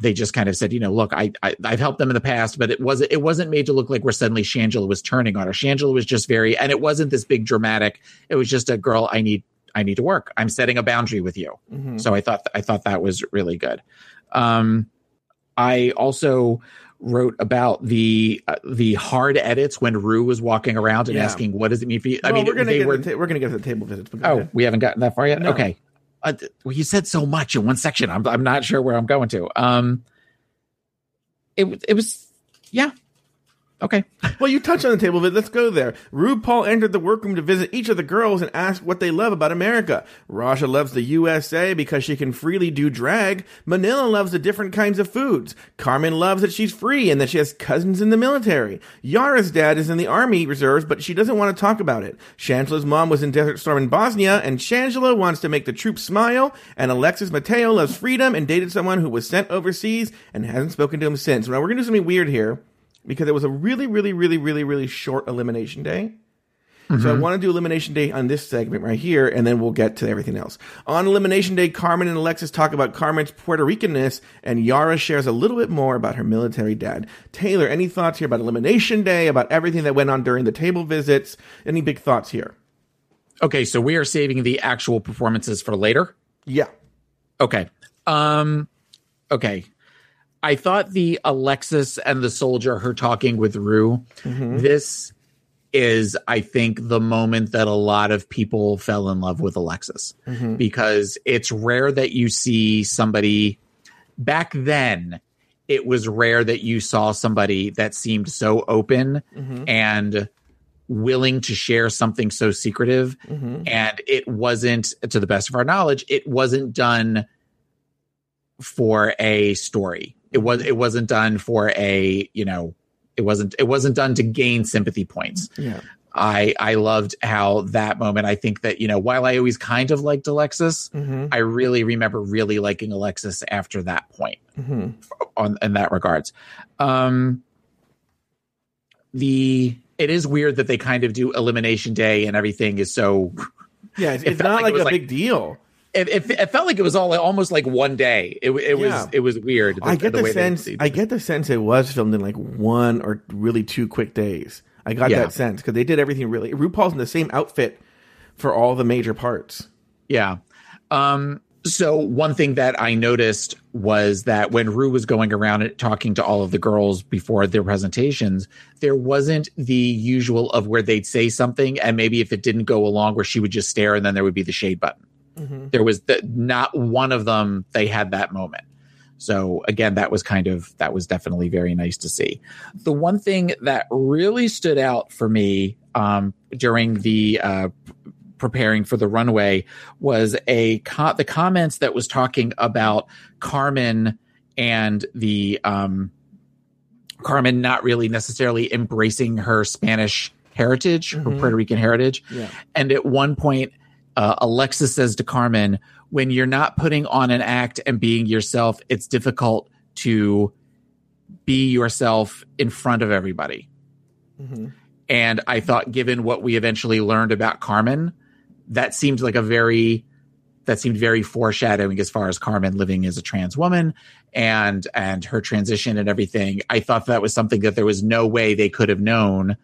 they just kind of said, you know, look, I, I I've helped them in the past, but it wasn't it wasn't made to look like we're suddenly Shangela was turning on her. Shangela was just very and it wasn't this big dramatic. It was just a girl, I need I need to work. I'm setting a boundary with you. Mhm. So I thought I thought that was really good. Um, I also wrote about the uh, the hard edits when Rue was walking around and Yeah. asking, "What does it mean for you?" I Well, mean, we're gonna they get were. to ta- we're gonna get to the table visits oh, ahead. we haven't gotten that far yet. No. Okay. Uh, well, you said so much in one section. I'm I'm not sure where I'm going to. Um, it it was yeah. Okay. Well, you touched on the table, but let's go there. RuPaul entered the workroom to visit each of the girls and ask what they love about America. Raja loves the USA because she can freely do drag. Manila loves the different kinds of foods. Carmen loves that she's free and that she has cousins in the military. Yara's dad is in the army reserves, but she doesn't want to talk about it. Shangela's mom was in Desert Storm in Bosnia, and Shangela wants to make the troops smile. And Alexis Mateo loves freedom and dated someone who was sent overseas and hasn't spoken to him since. Now we're gonna do something weird here because it was a really, really, really, really, really short elimination day. So I want to do elimination day on this segment right here, and then we'll get to everything else. On elimination day, Carmen and Alexis talk about Carmen's Puerto Ricanness, and Yara shares a little bit more about her military dad. Taylor, any thoughts here about elimination day, about everything that went on during the table visits? Any big thoughts here? Okay, so we are saving the actual performances for later. Yeah. Okay. Um okay. I thought the Alexis and the soldier her talking with Rue. Mm-hmm. This is I think the moment that a lot of people fell in love with Alexis. Mm-hmm. Because it's rare that you see somebody back then it was rare that you saw somebody that seemed so open mm-hmm. and willing to share something so secretive. And it wasn't to the best of our knowledge it wasn't done for a story it was it wasn't done for a you know it wasn't it wasn't done to gain sympathy points Yeah. i i loved how that moment i think that you know while i always kind of liked alexis i really remember really liking alexis after that point on in that regards um the it is weird that they kind of do elimination day and everything is so Yeah, it's, It it's not like like, it a like- big deal. It, it, it felt like it was all almost like one day it, it Yeah. was it was weird I get the, they- sense. I get the sense it was filmed in like one or really two quick days. I got Yeah. that sense because they did everything really. RuPaul's in the same outfit for all the major parts. Yeah. Um, so one thing that I noticed was that when Rue was going around and talking to all of the girls before their presentations, there wasn't the usual of where they'd say something and maybe if it didn't go along where she would just stare and then there would be the shade button. There was the, not one of them they had that moment. So again, that was kind of that was definitely very nice to see. The one thing that really stood out for me um, during the uh, preparing for the runway was a co- the comments that was talking about Carmen and the um, Carmen not really necessarily embracing her Spanish heritage, her Puerto Rican heritage. Yeah. And at one point, uh, Alexis says to Carmen, when you're not putting on an act and being yourself, it's difficult to be yourself in front of everybody. And I thought, given what we eventually learned about Carmen, that seemed like a very that seemed very foreshadowing as far as Carmen living as a trans woman and and her transition and everything. I thought that was something that there was no way they could have known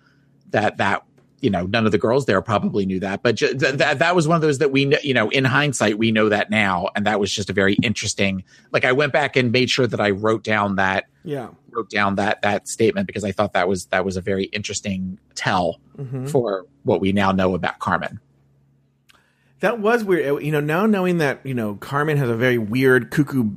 that that you know none of the girls there probably knew that, but th- that that was one of those that we kn- you know in hindsight we know that now, and that was just a very interesting. Like I went back and made sure that I wrote down that Yeah. wrote down that that statement because I thought that was that was a very interesting tell mm-hmm. for what we now know about Carmen. That was weird. You know, now knowing that, you know, Carmen has a very weird cuckoo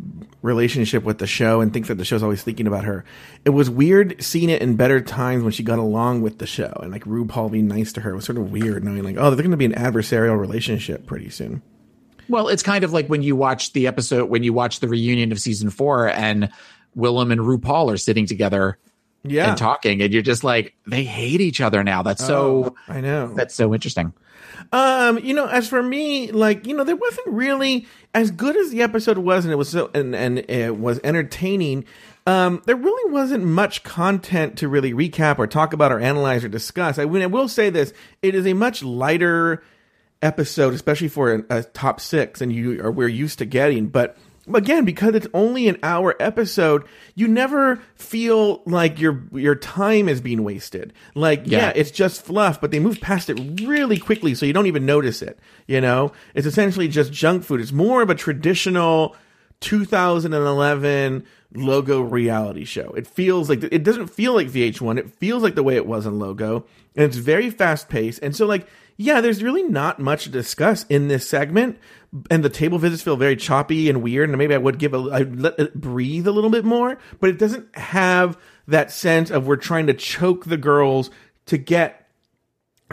relationship with the show and thinks that the show's always thinking about her. It was weird seeing it in better times when she got along with the show and like RuPaul being nice to her. It was sort of weird knowing like, oh, they're going to be an adversarial relationship pretty soon. Well, it's kind of like when you watch the episode when you watch the reunion of season four and Willem and RuPaul are sitting together Yeah. and talking, and you're just like, they hate each other now. That's so oh, I know. that's so interesting. Um, you know, as for me, like, you know, there wasn't really as good as the episode was and it was so and and it was entertaining. Um, there really wasn't much content to really recap or talk about or analyze or discuss. I mean, I will say this: it is a much lighter episode, especially for a, a top six, and you are we're used to getting. But again, because it's only an hour episode, you never feel like your your time is being wasted. Like, yeah, Yeah. it's just fluff, but they move past it really quickly, so you don't even notice it. You know, it's essentially just junk food. It's more of a traditional 2011 logo reality show. It feels like it doesn't feel like VH1. It feels like the way it was in logo, and it's very fast paced. And so, like, yeah, there's really not much to discuss in this segment, and the table visits feel very choppy and weird. And maybe I would give a, I'd let it breathe a little bit more, but it doesn't have that sense of we're trying to choke the girls to get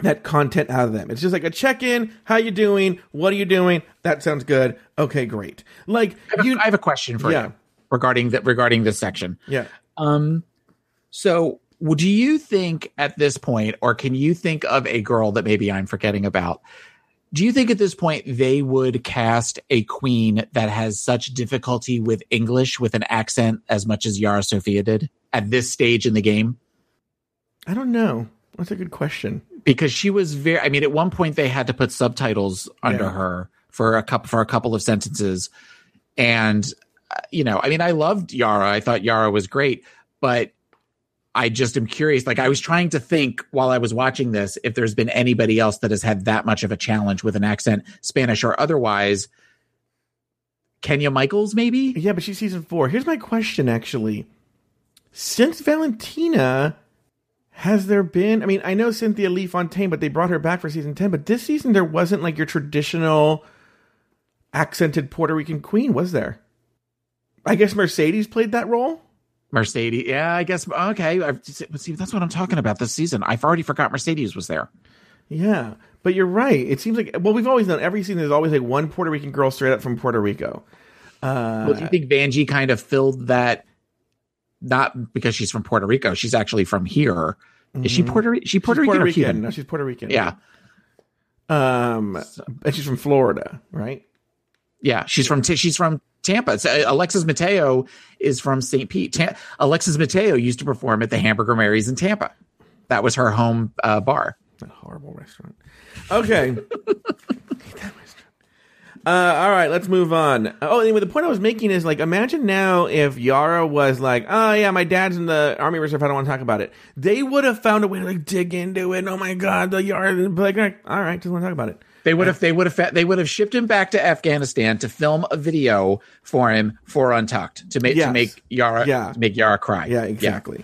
that content out of them. It's just like a check in. How you doing? What are you doing? That sounds good. Okay, great. Like I have, a- you, I have a question for Yeah. you regarding that regarding this section. yeah. Um, so would you think at this point, or can you think of a girl that maybe I'm forgetting about? Do you think at this point they would cast a queen that has such difficulty with English with an accent as much as Yara Sofia did at this stage in the game? I don't know. That's a good question. Because she was very I mean, at one point they had to put subtitles under Yeah. her for a couple for a couple of sentences. And uh, you know, I mean, I loved Yara. I thought Yara was great, but I just am curious. Like I was trying to think while I was watching this if there's been anybody else that has had that much of a challenge with an accent, Spanish or otherwise. Kenya Michaels, maybe? Yeah, but she's season four. Here's my question actually. Since Valentina, has there been I mean, I know Cynthia Lee Fontaine, but they brought her back for season ten, but this season there wasn't like your traditional accented Puerto Rican queen, was there? I guess Mercedes played that role? Mercedes. Yeah, I guess. Okay. I've, see, that's what I'm talking about this season. I've already forgot Mercedes was there. Yeah. But you're right. It seems like well, we've always done every season there's always like one Puerto Rican girl straight up from Puerto Rico. well, do you think Vanjie kind of filled that? Not because she's from Puerto Rico. She's actually from here. Is she Puerto? She Puerto she's Rican Puerto or Rican. No, she's Puerto Rican. Yeah, Um, and she's from Florida, right? yeah. She's from. T- she's from Tampa. So, uh, Alexis Mateo is from St. Pete. Ta- Alexis Mateo used to perform at the Hamburger Mary's in Tampa. That was her home uh, bar. That horrible restaurant. Okay. Uh, all right, let's move on. Oh, anyway, the point I was making is like, imagine now if Yara was like, "Oh yeah, my dad's in the army reserve. I don't want to talk about it." They would have found a way to like dig into it. Oh my god, the Yara, like, all right, just want to talk about it. They would have. They would have. They would have shipped him back to Afghanistan to film a video for him for Untucked to make Yes. to make Yara Yeah. to make Yara cry. Yeah, exactly.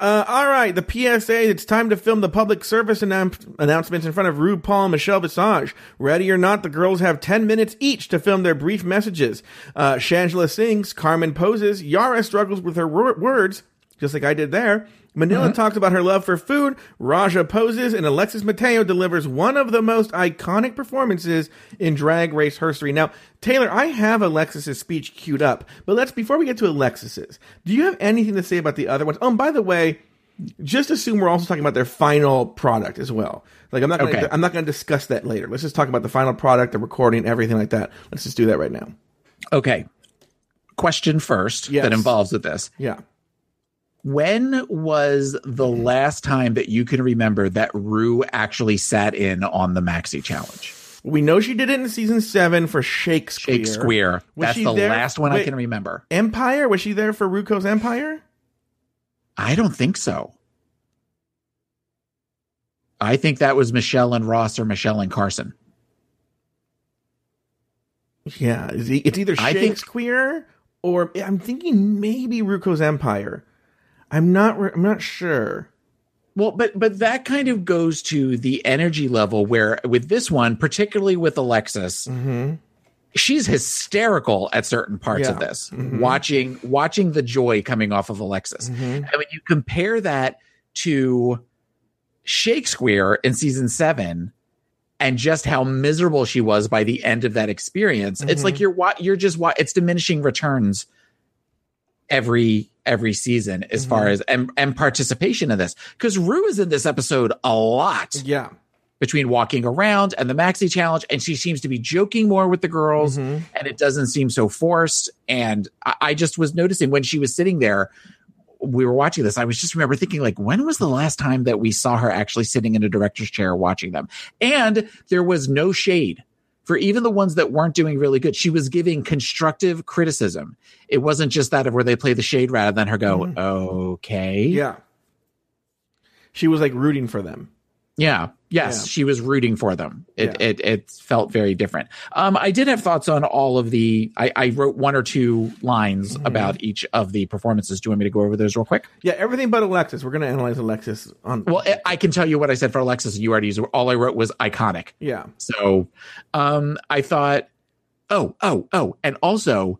Uh, all right, the PSA. It's time to film the public service annou- announcements in front of RuPaul and Michelle Visage. Ready or not, the girls have 10 minutes each to film their brief messages. Uh, Shangela sings, Carmen poses, Yara struggles with her wor- words, just like I did there. Manila mm-hmm. talks about her love for food, Raja poses, and Alexis Mateo delivers one of the most iconic performances in Drag Race history. Now, Taylor, I have Alexis's speech queued up, but let's before we get to Alexis's, do you have anything to say about the other ones? Oh, and by the way, just assume we're also talking about their final product as well. Like I'm not gonna, Okay. I'm not going to discuss that later. Let's just talk about the final product, the recording, everything like that. Let's just do that right now. Okay. Question first Yes. that involves with this. Yeah. When was the mm-hmm. last time that you can remember that Rue actually sat in on the Maxi Challenge? We know she did it in season seven for Shakespeare. Shakespeare. Was That's the there- last one I can remember. Empire? Was she there for RuCo's Empire? I don't think so. I think that was Michelle and Ross or Michelle and Carson. Yeah, it's either I think- Shakespeare or I'm thinking maybe RuCo's Empire. I'm not. re- I'm not sure. Well, but but that kind of goes to the energy level where with this one, particularly with Alexis, Mm-hmm. she's hysterical at certain parts of Yeah. this. Mhm. Watching watching the joy coming off of Alexis. Mm-hmm. And when you compare that to Shakespeare in season seven and just how miserable she was by the end of that experience, it's like you're wa- you're just it's diminishing returns every every season as far Mhm. as and, and participation in this because Rue is in this episode a lot Yeah. between walking around and the maxi challenge and she seems to be joking more with the girls Mhm. and it doesn't seem so forced. And I, I just was noticing when she was sitting there, we were watching this. I was just remember thinking, like, when was the last time that we saw her actually sitting in a director's chair watching them? And there was no shade for even the ones that weren't doing really good. She was giving constructive criticism. It wasn't just that of where they play the shade rather than her go, Mhm. okay. Yeah. She was like rooting for them. Yeah. Yes, Yeah. she was rooting for them. It, Yeah. it it felt very different. Um, I did have thoughts on all of the. I, I wrote one or two lines Mm-hmm. about each of the performances. Do you want me to go over those real quick? Yeah, everything but Alexis. We're going to analyze Alexis on. Well, I- can tell you what I said for Alexis. and You already used. All I wrote was iconic. yeah. So, um, I thought, oh, oh, oh, and also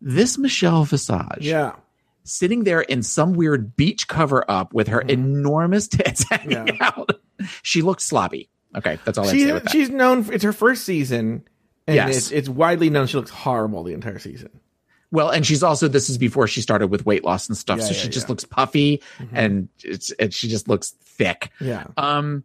this Michelle Visage, Yeah. Sitting there in some weird beach cover up with her enormous tits hanging Mm-hmm. Yeah. out. She looked sloppy. Okay, that's all I She, say with that. she's known, it's her first season, and Yes. it's, it's widely known she looks horrible the entire season. Well, and she's also this is before she started with weight loss and stuff, Yeah, so yeah, she just looks puffy and it's and she just looks thick. Yeah. Um,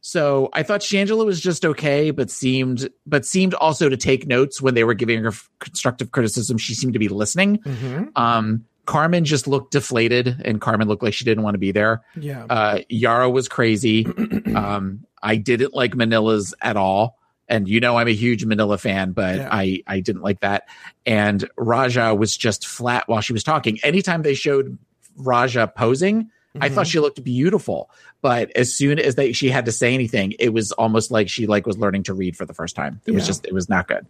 so I thought Shangela was just okay, but seemed but seemed also to take notes when they were giving her constructive criticism. She seemed to be listening. Mm-hmm. Um, Carmen just looked deflated, and Carmen looked like she didn't want to be there. Yeah. Uh, Yara was crazy. um, I didn't like Manila's at all. And you know I'm a huge Manila fan, but Yeah. I I didn't like that. And Raja was just flat while she was talking. Anytime they showed Raja posing, I Mm-hmm. thought she looked beautiful. But as soon as they she had to say anything, it was almost like she like was learning to read for the first time. It was just it was not good.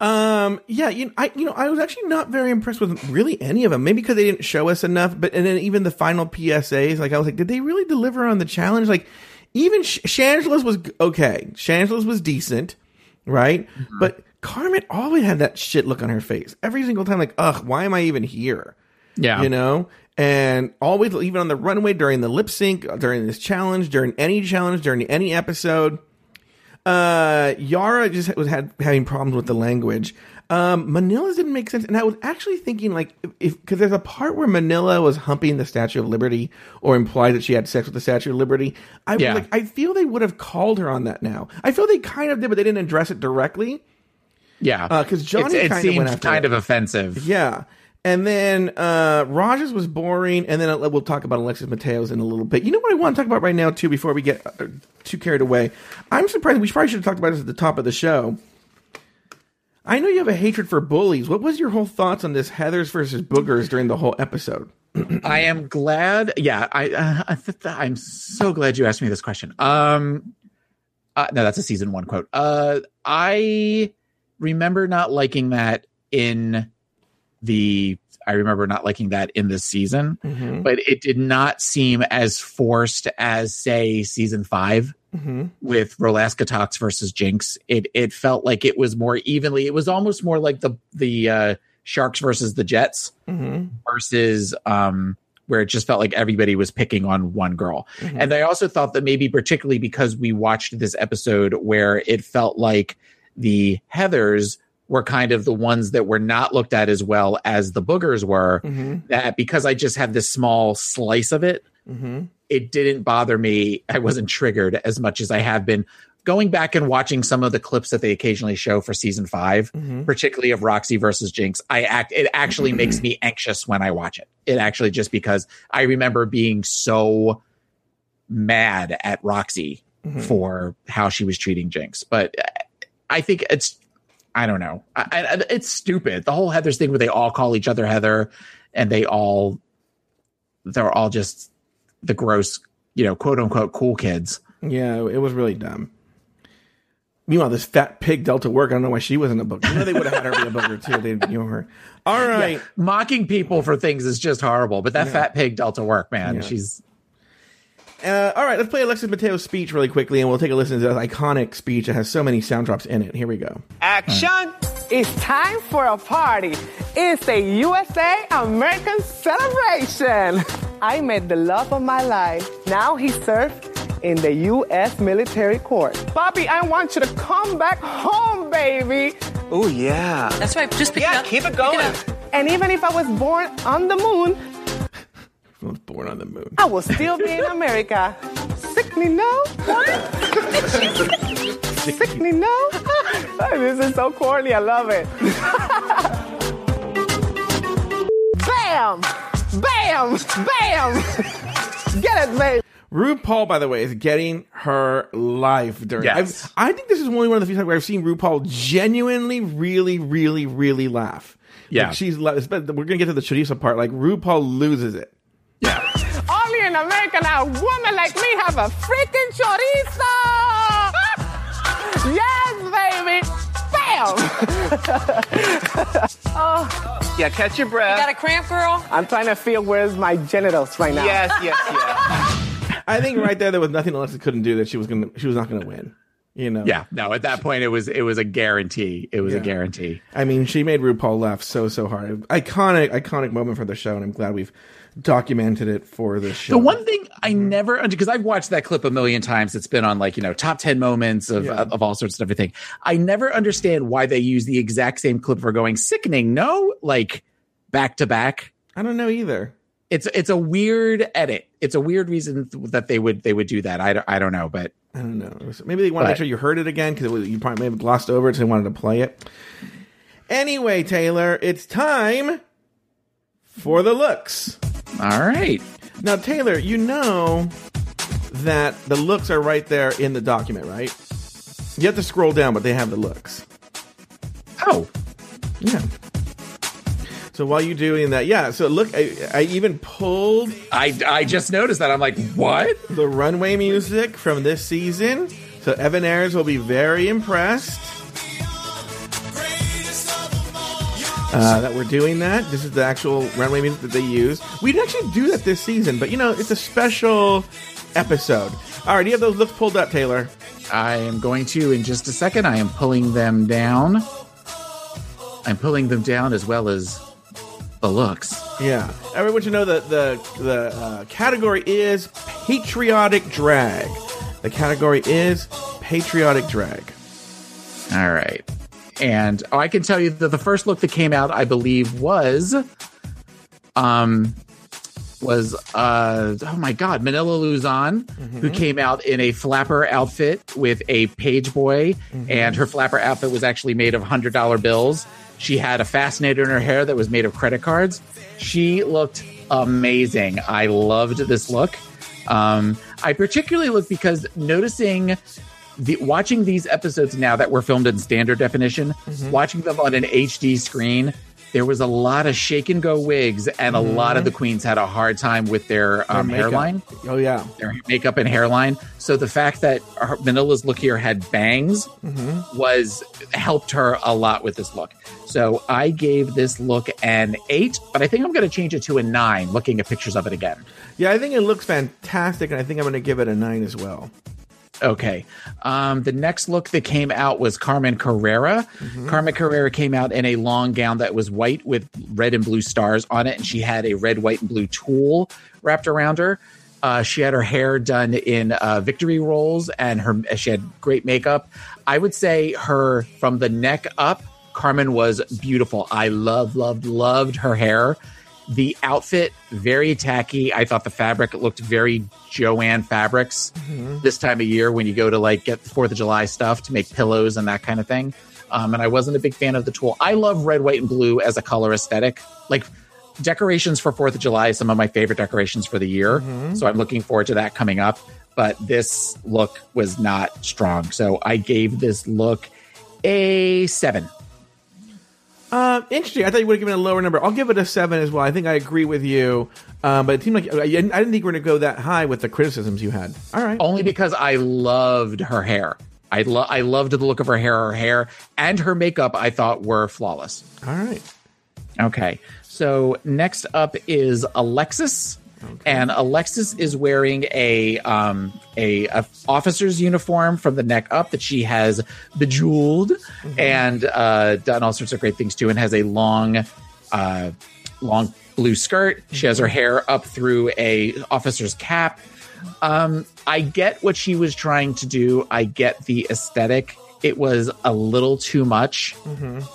Um. Yeah. You. I. You know. I was actually not very impressed with really any of them. Maybe because they didn't show us enough. But and then even the final PSAs, like I was like, did they really deliver on the challenge? Like, even Sh- Shangela's was okay. Shangela's was decent, right? But Carmen always had that shit look on her face every single time. Like, ugh, why am I even here? Yeah. you know and always even on the runway during the lip sync during this challenge during any challenge during any episode uh yara just was had having problems with the language um manila's didn't make sense and i was actually thinking like if because there's a part where manila was humping the statue of liberty or implied that she had sex with the statue of liberty i Yeah. like i feel they would have called her on that now i feel they kind of did but they didn't address it directly Yeah. Uh, 'cause Johnny It- it, kinda seemed went after kind it. of offensive. Yeah. And then uh Raja's was boring, and then we'll talk about Alexis Mateos in a little bit. You know what I want to talk about right now too, before we get uh, too carried away. I'm surprised. We probably should have talked about this at the top of the show. I know you have a hatred for bullies. What was your whole thoughts on this Heather's versus Boogers during the whole episode? I am glad. Yeah, I, uh, I I'm so glad you asked me this question. Um, uh, no, that's a season one quote. Uh, I remember not liking that in the. I remember not liking that in this season, Mm-hmm. but it did not seem as forced as say season five Mm-hmm. with Rolaska Talks versus Jinkx. It it felt like it was more evenly. It was almost more like the the uh, Sharks versus the Jets Mm-hmm. versus um where it just felt like everybody was picking on one girl. Mm-hmm. And I also thought that maybe particularly because we watched this episode where it felt like the Heathers were kind of the ones that were not looked at as well as the boogers were, Mm-hmm. that because I just had this small slice of it, Mm-hmm. it didn't bother me. I wasn't triggered as much as I have been going back and watching some of the clips that they occasionally show for season 5 Mm-hmm. particularly of Roxxxy versus Jinkx. I act it actually makes me anxious when I watch it. It actually just because I remember being so mad at Roxxxy Mm-hmm. for how she was treating Jinkx. But I think it's I don't know. I, I, it's stupid. The whole Heather's thing where they all call each other Heather and they all they're all just the gross, you know, quote unquote cool kids. Yeah, it was really dumb. Meanwhile, this fat pig Delta work. I don't know why she wasn't a booger. You know they would have had her be a booger too. They didn't know her. All right. Mocking people for things is just horrible. But that fat pig Delta work, man. Yeah. She's Uh, all right, let's play Alexis Mateo's speech really quickly, and we'll take a listen to this iconic speech that has so many sound drops in it. Here we go. Action! It's time for a party. It's a USA American celebration. I met the love of my life. Now he serves in the U.S. military court. Bobby, I want you to come back home, baby. Oh, yeah. That's right. Just pick it Yeah, keep it going. up. And even if I was born on the moon, I was born on the moon. I will still be in America. Sick me no? Sick me no? this is so corny. I love it. Bam! Bam! Bam! Get it, babe. RuPaul, by the way, is getting her life during. Yes. I've, I think this is only one of the few times where I've seen RuPaul genuinely, really, really, really laugh. Yeah. Like she's. la- We're gonna get to the chorizo part. Like RuPaul loses it. Only in America now, a woman like me have a freaking chorizo. yes, baby. Bam. oh, yeah, catch your breath. Got a cramp, girl? I'm trying to feel where's my genitals right now. Yes, yes, yes. I think right there there was nothing Alexa couldn't do that she was gonna she was not gonna win. You know. Yeah, no. At that point, it was it was a guarantee. It was Yeah. a guarantee. I mean, she made RuPaul laugh so so hard. Iconic, iconic moment for the show, and I'm glad we've documented it for this show. The one thing I mm-hmm. never because I've watched that clip a million times. It's been on like you know top ten moments of Yeah. of all sorts of everything. I never understand why they use the exact same clip for going sickening. No, like back to back. I don't know either. It's it's a weird edit. It's a weird reason that they would they would do that. I don't, I don't know, but I don't know. Maybe they want to make sure you heard it again because you probably may have glossed over it, so they wanted to play it. Anyway, Taylor, it's time for the looks. All right. Now, Taylor, you know that the looks are right there in the document, right? You have to scroll down, but they have the looks. Oh, Yeah. So while you're doing that, yeah. So look, I, I even pulled I I just noticed that. I'm like, what? the runway music from this season. So Evan Ayres will be very impressed uh, that we're doing that. This is the actual runway music that they use. We didn't actually do that this season, but you know, it's a special episode. All right, do you have those looks pulled up, Taylor? I am going to in just a second. I am pulling them down. I'm pulling them down as well as the looks. Yeah, everyone should know that the the uh, category is patriotic drag. The category is patriotic drag. All right. And oh, I can tell you that the first look that came out, I believe, was um was uh oh my god, Manila Luzon, who came out in a flapper outfit with a page boy, and her flapper outfit was actually made of hundred dollar bills. She had a fascinator in her hair that was made of credit cards. She looked amazing. I loved this look. Um, I particularly looked because noticing the, watching these episodes now that were filmed in standard definition, mm-hmm. watching them on an HD screen, there was a lot of shake and go wigs, and a lot of mm-hmm. the queens had a hard time with their, um, hairline, Oh yeah. their makeup and hairline. So the fact that her, Manila's look here had bangs mm-hmm. was helped her a lot with this look. So I gave this look an eight, but I think I'm going to change it to a nine. Looking at pictures of it again. Yeah, I think it looks fantastic, and I think I'm going to give it a nine as well. Okay. Um, the next look that came out was Carmen Carrera. Carmen Carrera came out in a long gown that was white with red and blue stars on it, and she had a red, white, and blue tulle wrapped around her. Uh, she had her hair done in uh, victory rolls, and her she had great makeup. I would say her from the neck up, Carmen was beautiful. I loved, loved, loved her hair. The outfit very tacky. I thought the fabric looked very Jo-Ann fabrics this time of year when you go to like get the Fourth of July stuff to make pillows and that kind of thing. Um, and I wasn't a big fan of the tulle. I love red, white, and blue as a color aesthetic. Like decorations for Fourth of July, is some of my favorite decorations for the year. So I'm looking forward to that coming up. But this look was not strong. So I gave this look a seven. Uh, interesting. I thought you would have given a lower number. I'll give it a seven as well. I think I agree with you. Um, but it seemed like I didn't I didn't think we are going to go that high with the criticisms you had. All right. only because I loved her hair. I lo- I loved the look of her hair. Her hair and her makeup I thought were flawless. All right. Okay. So next up is Alexis. And Alexis is wearing a um a, a officer's uniform from the neck up that she has bejeweled and uh done all sorts of great things to and has a long uh long blue skirt. She has her hair up through a officer's cap. Um I get what she was trying to do. I get the aesthetic. It was a little too much.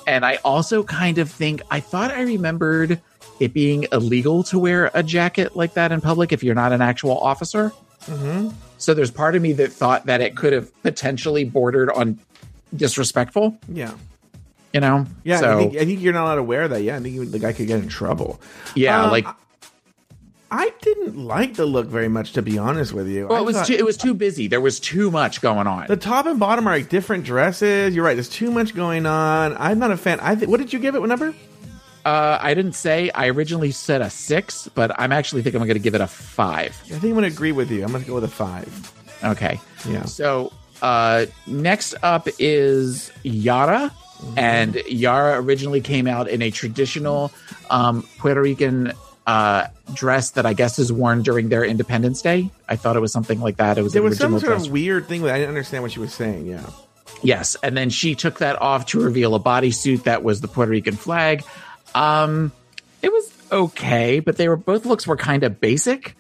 And I also kind of think I thought I remembered it being illegal to wear a jacket like that in public if you're not an actual officer. So there's part of me that thought that it could have potentially bordered on disrespectful, Yeah. you know? Yeah. So, I, think, I think you're not allowed to wear that. Yeah. I think you, the guy could get in trouble. yeah, Uh, like, I didn't like the look very much, to be honest with you. well, I it was thought- too, it was too busy. There was too much going on. the top and bottom are like different dresses. You're right. There's too much going on. I'm not a fan. I th- what did you give it? What number? Uh, I didn't say. I originally said a six, but I'm actually think I'm going to give it a five. I think I'm going to agree with you. I'm going to go with a five. Okay. Yeah. So uh, next up is Yara. And Yara originally came out in a traditional um, Puerto Rican uh, dress that I guess is worn during their Independence Day. I thought it was something like that. It was There was some sort dress. of weird thing. I didn't understand what she was saying. Yeah. Yes, and then she took that off to reveal a bodysuit that was the Puerto Rican flag. Um, it was okay, but they were both looks were kind of basic.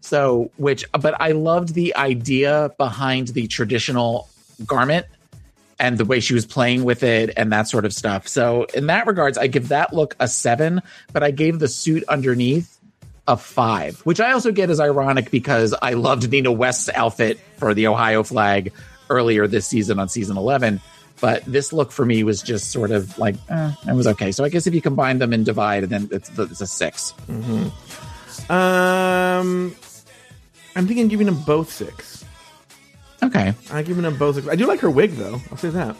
So, which, but I loved the idea behind the traditional garment and the way she was playing with it and that sort of stuff. So, in that regards, I give that look a seven, but I gave the suit underneath a five, which I also get as ironic because I loved Nina West's outfit for the Ohio flag earlier this season on season 11. But this look for me was just sort of like, eh, it was okay. So I guess if you combine them and divide, then it's, it's a six. Um, I'm thinking giving them both six. Okay. I'm giving them both six. I do like her wig though. I'll say that.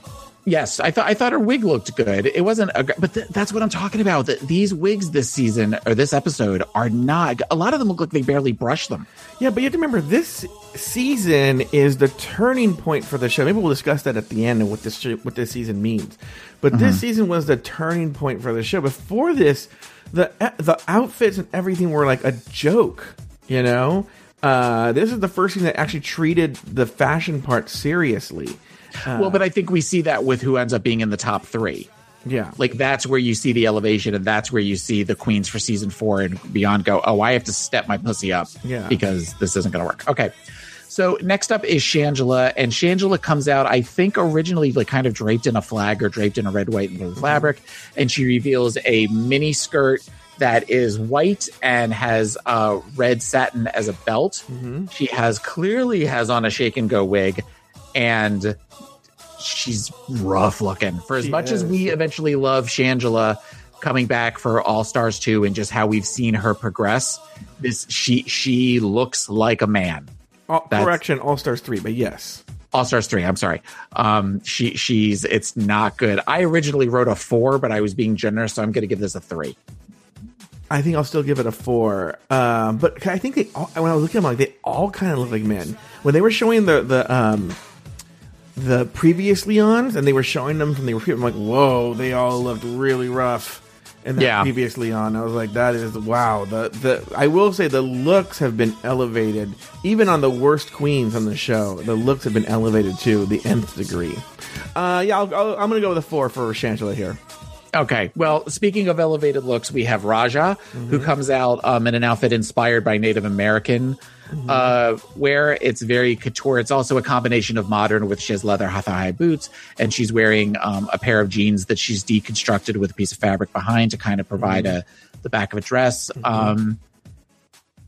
Yes, I thought I thought her wig looked good. It wasn't, a, but th- that's what I'm talking about. That these wigs this season or this episode are not. A lot of them look like they barely brushed them. Yeah, but you have to remember this season is the turning point for the show. Maybe we'll discuss that at the end and what this what this season means. But this season was the turning point for the show. Before this, the the outfits and everything were like a joke. You know, uh, this is the first thing that actually treated the fashion part seriously. Well, but I think we see that with who ends up being in the top three. Yeah, Like that's where you see the elevation, and that's where you see the queens for season four and beyond go. Oh, I have to step my pussy up, Yeah. because this isn't going to work. Okay. So next up is Shangela, and Shangela comes out, I think originally like kind of draped in a flag or draped in a red, white, and blue fabric, and she reveals a mini skirt that is white and has uh, red satin as a belt. She has clearly has on a shake and go wig, and she's rough looking. For as She much as we eventually love Shangela coming back for All Stars 2 and just how we've seen her progress, this she she looks like a man. All, That's- correction, All Stars three, but yes, All Stars 3, I'm sorry. Um she she's it's not good. I originally wrote a 4, but I was being generous, so I'm going to give this a 3. I think I'll still give it a four. Um, but I think they all, when I was looking at them, like they all kind of look like men. When they were showing the the um the previous Leons and they were showing them from the I'm like, whoa, they all looked really rough. And Yeah. previous Leon, I was like, that is wow. The the I will say the looks have been elevated, even on the worst queens on the show. The looks have been elevated to the nth degree. Uh, yeah, I'll, I'll, I'm gonna go with a four for Shangela here. Okay. Well, speaking of elevated looks, we have Raja, who comes out um, in an outfit inspired by Native American uh, wear. It's very couture. It's also a combination of modern with she has leather high high boots, and she's wearing um, a pair of jeans that she's deconstructed with a piece of fabric behind to kind of provide a the back of a dress. Um,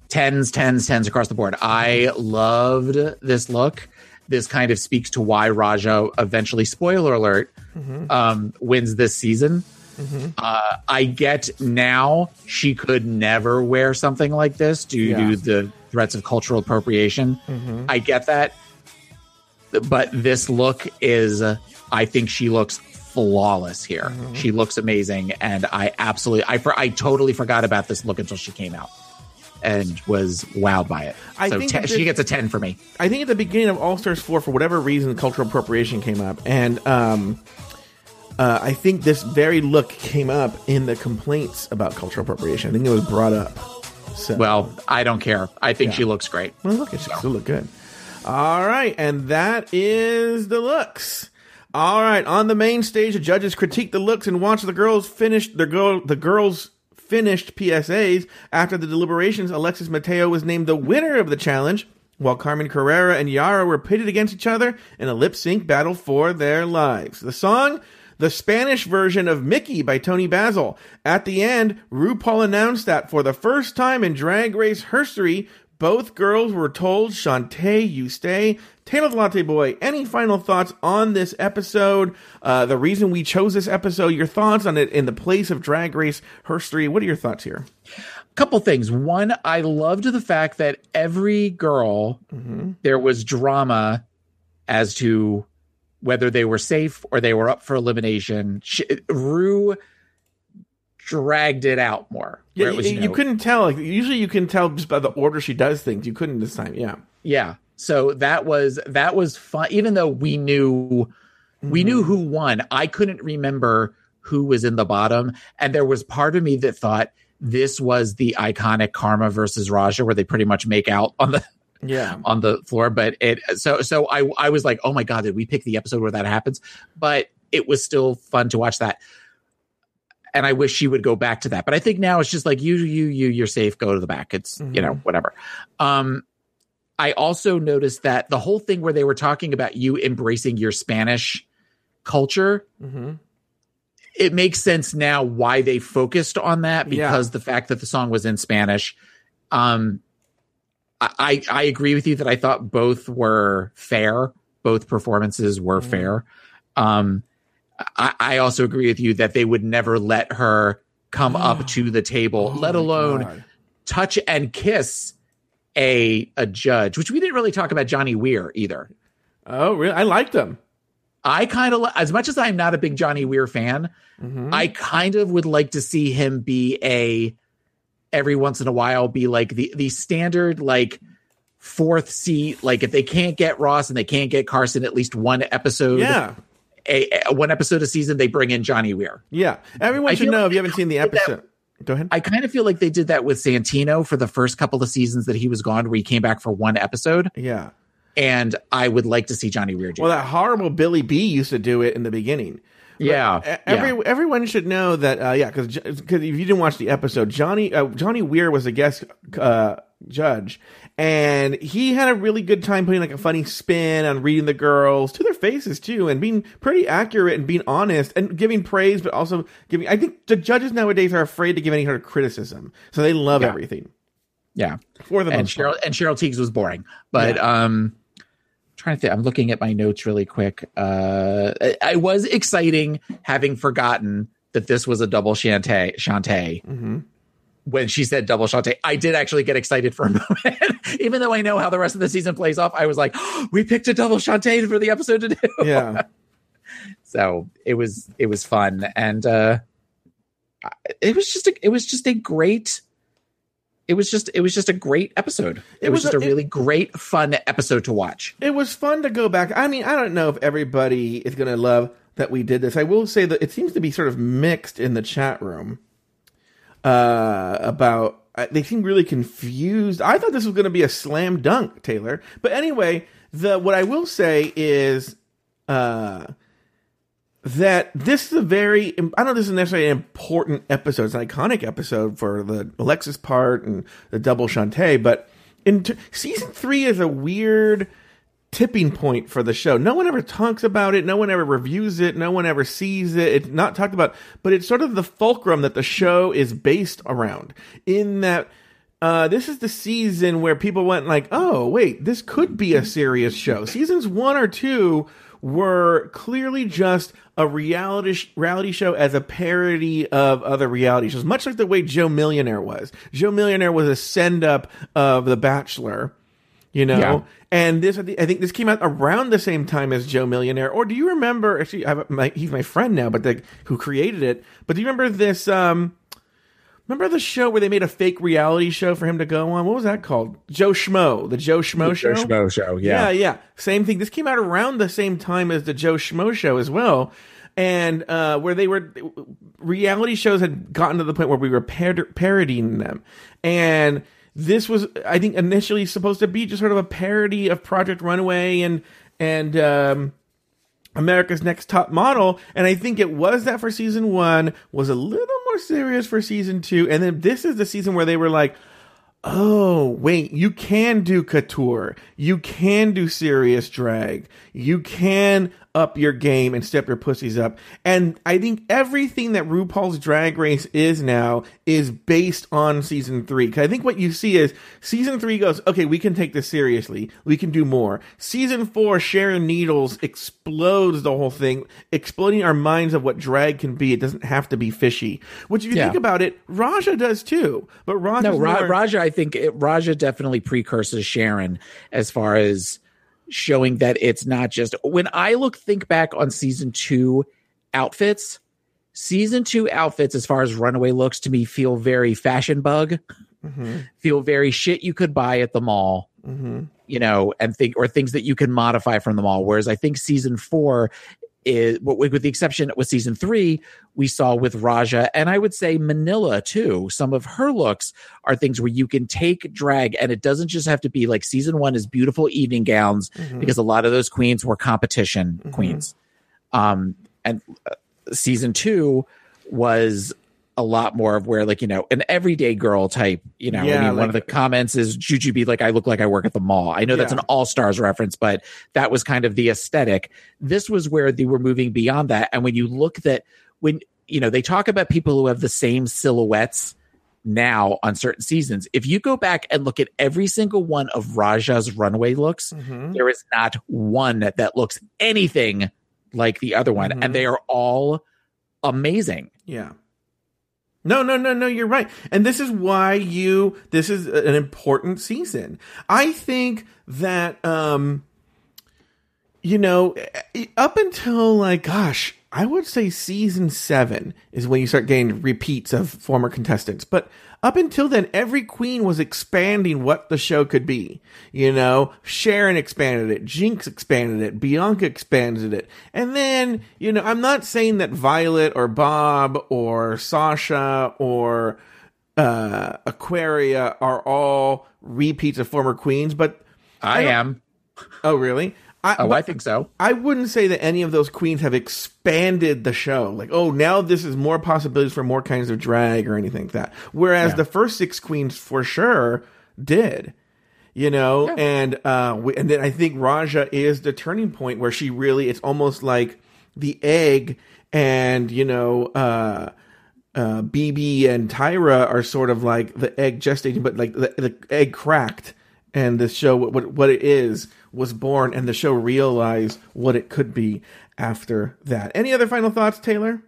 tens, tens, tens across the board. I loved this look. This kind of speaks to why Raja eventually, spoiler alert, um, wins this season. Uh, I get now she could never wear something like this due Yeah. to the threats of cultural appropriation. I get that. But this look is, I think she looks flawless here. She looks amazing. And I absolutely, I, for, I totally forgot about this look until she came out and was wowed by it. I so think te- that she gets a 10 for me. I think at the beginning of All Stars 4, for whatever reason, cultural appropriation came up. And um, uh, I think this very look came up in the complaints about cultural appropriation. I think it was brought up. So, Well, I don't care. I think Yeah. she looks great. well look, it still look good. All right. And that is the looks. All right. On the main stage, the judges critique the looks and watch the girls finish the girl the girls finished PSAs. After the deliberations, Alexis Mateo was named the winner of the challenge, while Carmen Carrera and Yara were pitted against each other in a lip sync battle for their lives. The song the Spanish version of Mickey by Toni Basil. At the end, RuPaul announced that for the first time in Drag Race history, both girls were told, Shantay, you stay. Taylor the Latte Boy, any final thoughts on this episode? Uh, the reason we chose this episode, your thoughts on it in the place of Drag Race history. What are your thoughts here? couple things. One, I loved the fact that every girl there was drama as to whether they were safe or they were up for elimination. She, Ru dragged it out more. Yeah, was, you, know, you couldn't tell. Like usually, you can tell just by the order she does things. You couldn't this time. Yeah, Yeah. So that was that was fun. Even though we knew we knew Mm-hmm. who won, I couldn't remember who was in the bottom, and there was part of me that thought this was the iconic Karma versus Raja, where they pretty much make out on the yeah. on the floor. But it so so I I was like, oh my god, did we pick the episode where that happens? But it was still fun to watch that. And I wish she would go back to that. But I think now it's just like you, you, you, you're safe. Go to the back. It's you know whatever. Um, I also noticed that the whole thing where they were talking about you embracing your Spanish culture, Mm-hmm. it makes sense now why they focused on that Yeah. because the fact that the song was in Spanish. Um, I, I agree with you that I thought both were fair. Both performances were Mm-hmm. fair. Um, I, I also agree with you that they would never let her come up to the table, let Oh my alone God. touch and kiss a a judge, which we didn't really talk about Johnny Weir either. Oh, really? I liked him. I kind of, as much as I'm not a big Johnny Weir fan, Mm-hmm. I kind of would like to see him be a every once in a while be like the the standard like fourth seat. Like if they can't get Ross and they can't get Carson, at least one episode, Yeah, a, a- one episode a season, they bring in Johnny Weir. yeah. Everyone I should know like if you haven't seen the episode. Go ahead. I kind of feel like they did that with Santino for the first couple of seasons that he was gone, where he came back for one episode, yeah. and I would like to see Johnny Weir do. Well, that. that horrible Billy B used to do it in the beginning. Yeah, Every yeah. everyone should know that. Uh, yeah, because if you didn't watch the episode, Johnny uh, Johnny Weir was a guest uh, judge, and he had a really good time putting like a funny spin on reading the girls to their faces too, and being pretty accurate and being honest and giving praise, but also giving. I think the judges nowadays are afraid to give any kind of criticism, so they love Yeah. everything yeah. for the and most part. Cheryl and Cheryl Tiegs was boring. But um trying to think I'm looking at my notes really quick. Uh I, I was exciting having forgotten that this was a double Shantay Shantay. Mm-hmm. When she said double Shantay, I did actually get excited for a moment. Even though I know how the rest of the season plays off, I was like, we picked a double Shantay for the episode to do. Yeah, So it was it was fun. And uh it was just a it was just a great it was just it was just a great episode. It, It was, was just a- a, really great fun episode to watch. it was fun to go back. I mean, I don't know if everybody is going to love that we did this. I will say that it seems to be sort of mixed in the chat room uh, about. They seem really confused. I thought this was going to be a slam dunk, Taylor. But anyway, the what I will say is uh, that this is a very. I don't know. This is necessarily an important episode. It's an iconic episode for the Alexis part and the double Shantay. But in t- season three is a weird tipping point for the show. No one ever talks about it. No one ever reviews it. No one ever sees it. It's not talked about, but it's sort of the fulcrum that the show is based around. In that, uh, this is the season where people went like, "Oh, wait, this could be a serious show." Seasons one or two were clearly just a reality sh- reality show as a parody of other reality shows, much like the way Joe Millionaire was. Joe Millionaire was a send up of The Bachelor you know Yeah. and this i think this came out around the same time as joe millionaire or do you remember actually I, have my, he's my friend now but the, who created it but do you remember this um remember the show where they made a fake reality show for him to go on what was that called joe schmo the joe schmo show Joe Schmo show, yeah, yeah. Same thing. This came out around the same time as the Joe Schmo show as well. And uh, where they were, reality shows had gotten to the point where we were par- parodying them. And this was, I think, initially supposed to be just sort of a parody of Project Runway and, and, um, America's Next Top Model, and I think it was that for season one, was a little serious for season two, and then this is the season where they were like, oh, wait, you can do couture, you can do serious drag, you can up your game and step your pussies up. And I think everything that RuPaul's Drag Race is now is based on season three. Because I think what you see is season three goes, okay, we can take this seriously. We can do more. Season four, Sharon Needles explodes the whole thing, exploding our minds of what drag can be. It doesn't have to be fishy. Which, if you Yeah. think about it, Raja does too. But Raja, No, Ra- Raja, I think it, Raja definitely precurses Sharon as far as showing that it's not just when I look think back on season two outfits. season two outfits, as far as runaway looks to me, feel very fashion bug, Mm-hmm. feel very shit you could buy at the mall, Mm-hmm. you know, and think or things that you can modify from the mall. Whereas I think season four is, with with the exception with season three, we saw with Raja and I would say Manila too. Some of her looks are things where you can take drag, and it doesn't just have to be like season one is beautiful evening gowns Mm-hmm. because a lot of those queens were competition queens. Um, and uh, season two was a lot more of where like you know an everyday girl type you know Yeah, I mean, one of the comments is Jujubee like i look like i work at the mall i know that's an all-stars reference but that was kind of the aesthetic this was where they were moving beyond that and when you look that when you know they talk about people who have the same silhouettes now on certain seasons if you go back and look at every single one of raja's runway looks Mm-hmm. there is not one that looks anything like the other one Mhm. and they are all amazing Yeah. No, no, no, no, you're right. And this is why you this is an important season. I think that um you know, up until like gosh, I would say season 7 is when you start getting repeats of former contestants. But up until then every queen was expanding what the show could be. You know, Sharon expanded it, Jinkx expanded it, Bianca expanded it. And then, you know, I'm not saying that Violet or Bob or Sasha or uh Aquaria are all repeats of former queens, but i, don't- am oh really? I, oh i think so I wouldn't say that any of those queens have expanded the show. Like, oh, now this is more possibilities for more kinds of drag or anything like that. Whereas Yeah. the first six queens for sure did. You know, and uh we, and then I think Raja is the turning point where she really it's almost like the egg and you know uh uh BeBe and Tyra are sort of like the egg gestating but like the, the egg cracked and the show what what it is was born and the show realized what it could be after that. Any other final thoughts, Taylor?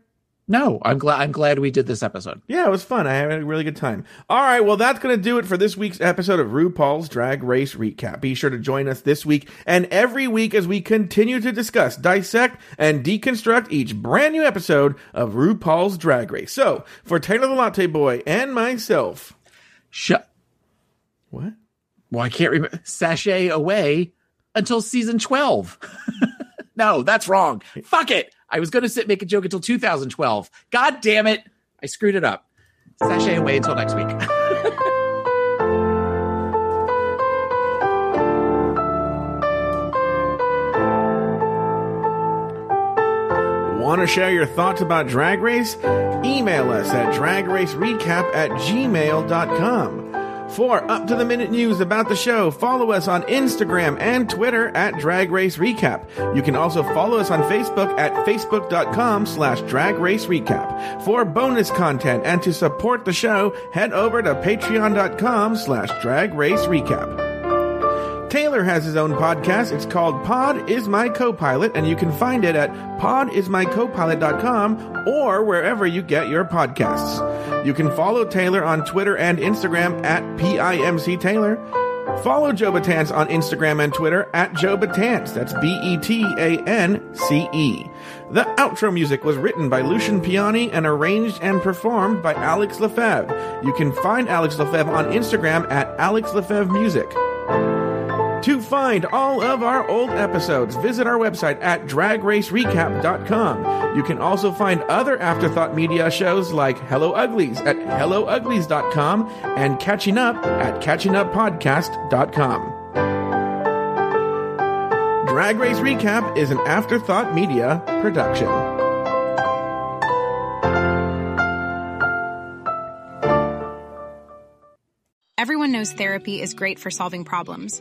no i'm glad i'm glad we did this episode Yeah, it was fun. I had a really good time. All right, well, that's going to do it for this week's episode of RuPaul's Drag Race Recap. Be sure to join us this week and every week as we continue to discuss, dissect, and deconstruct each brand new episode of RuPaul's Drag Race. So, for Taylor the Latte Boy and myself, shut what? well i can't remember Sashay away until season 12 no that's wrong. Fuck it. I was gonna sit make a joke until 2012 god damn it. I screwed it up. Sashay away until next week. Want to share your thoughts about Drag Race? Email us at dragracerecap at gmail.com. For up to the minute news about the show, follow us on Instagram and Twitter at Drag Race Recap. You can also follow us on Facebook at facebook.com slash drag race recap. For bonus content and to support the show, head over to patreon.com slash drag race recap. Taylor has his own podcast. It's called Pod is My Copilot, and you can find it at podismycopilot.com or wherever you get your podcasts. You can follow Taylor on Twitter and Instagram at PIMC Taylor. Follow Joe Betance on Instagram and Twitter at Joe Betance. That's B E T A N C E. The outro music was written by Lucian Piani and arranged and performed by Alex Lefebvre. You can find Alex Lefebvre on Instagram at Alex Lefebvre Music. To find all of our old episodes, visit our website at dragracerecap.com. You can also find other Afterthought Media shows like Hello Uglies at hellouglies.com and Catching Up at catchinguppodcast.com. Drag Race Recap is an Afterthought Media production. Everyone knows therapy is great for solving problems,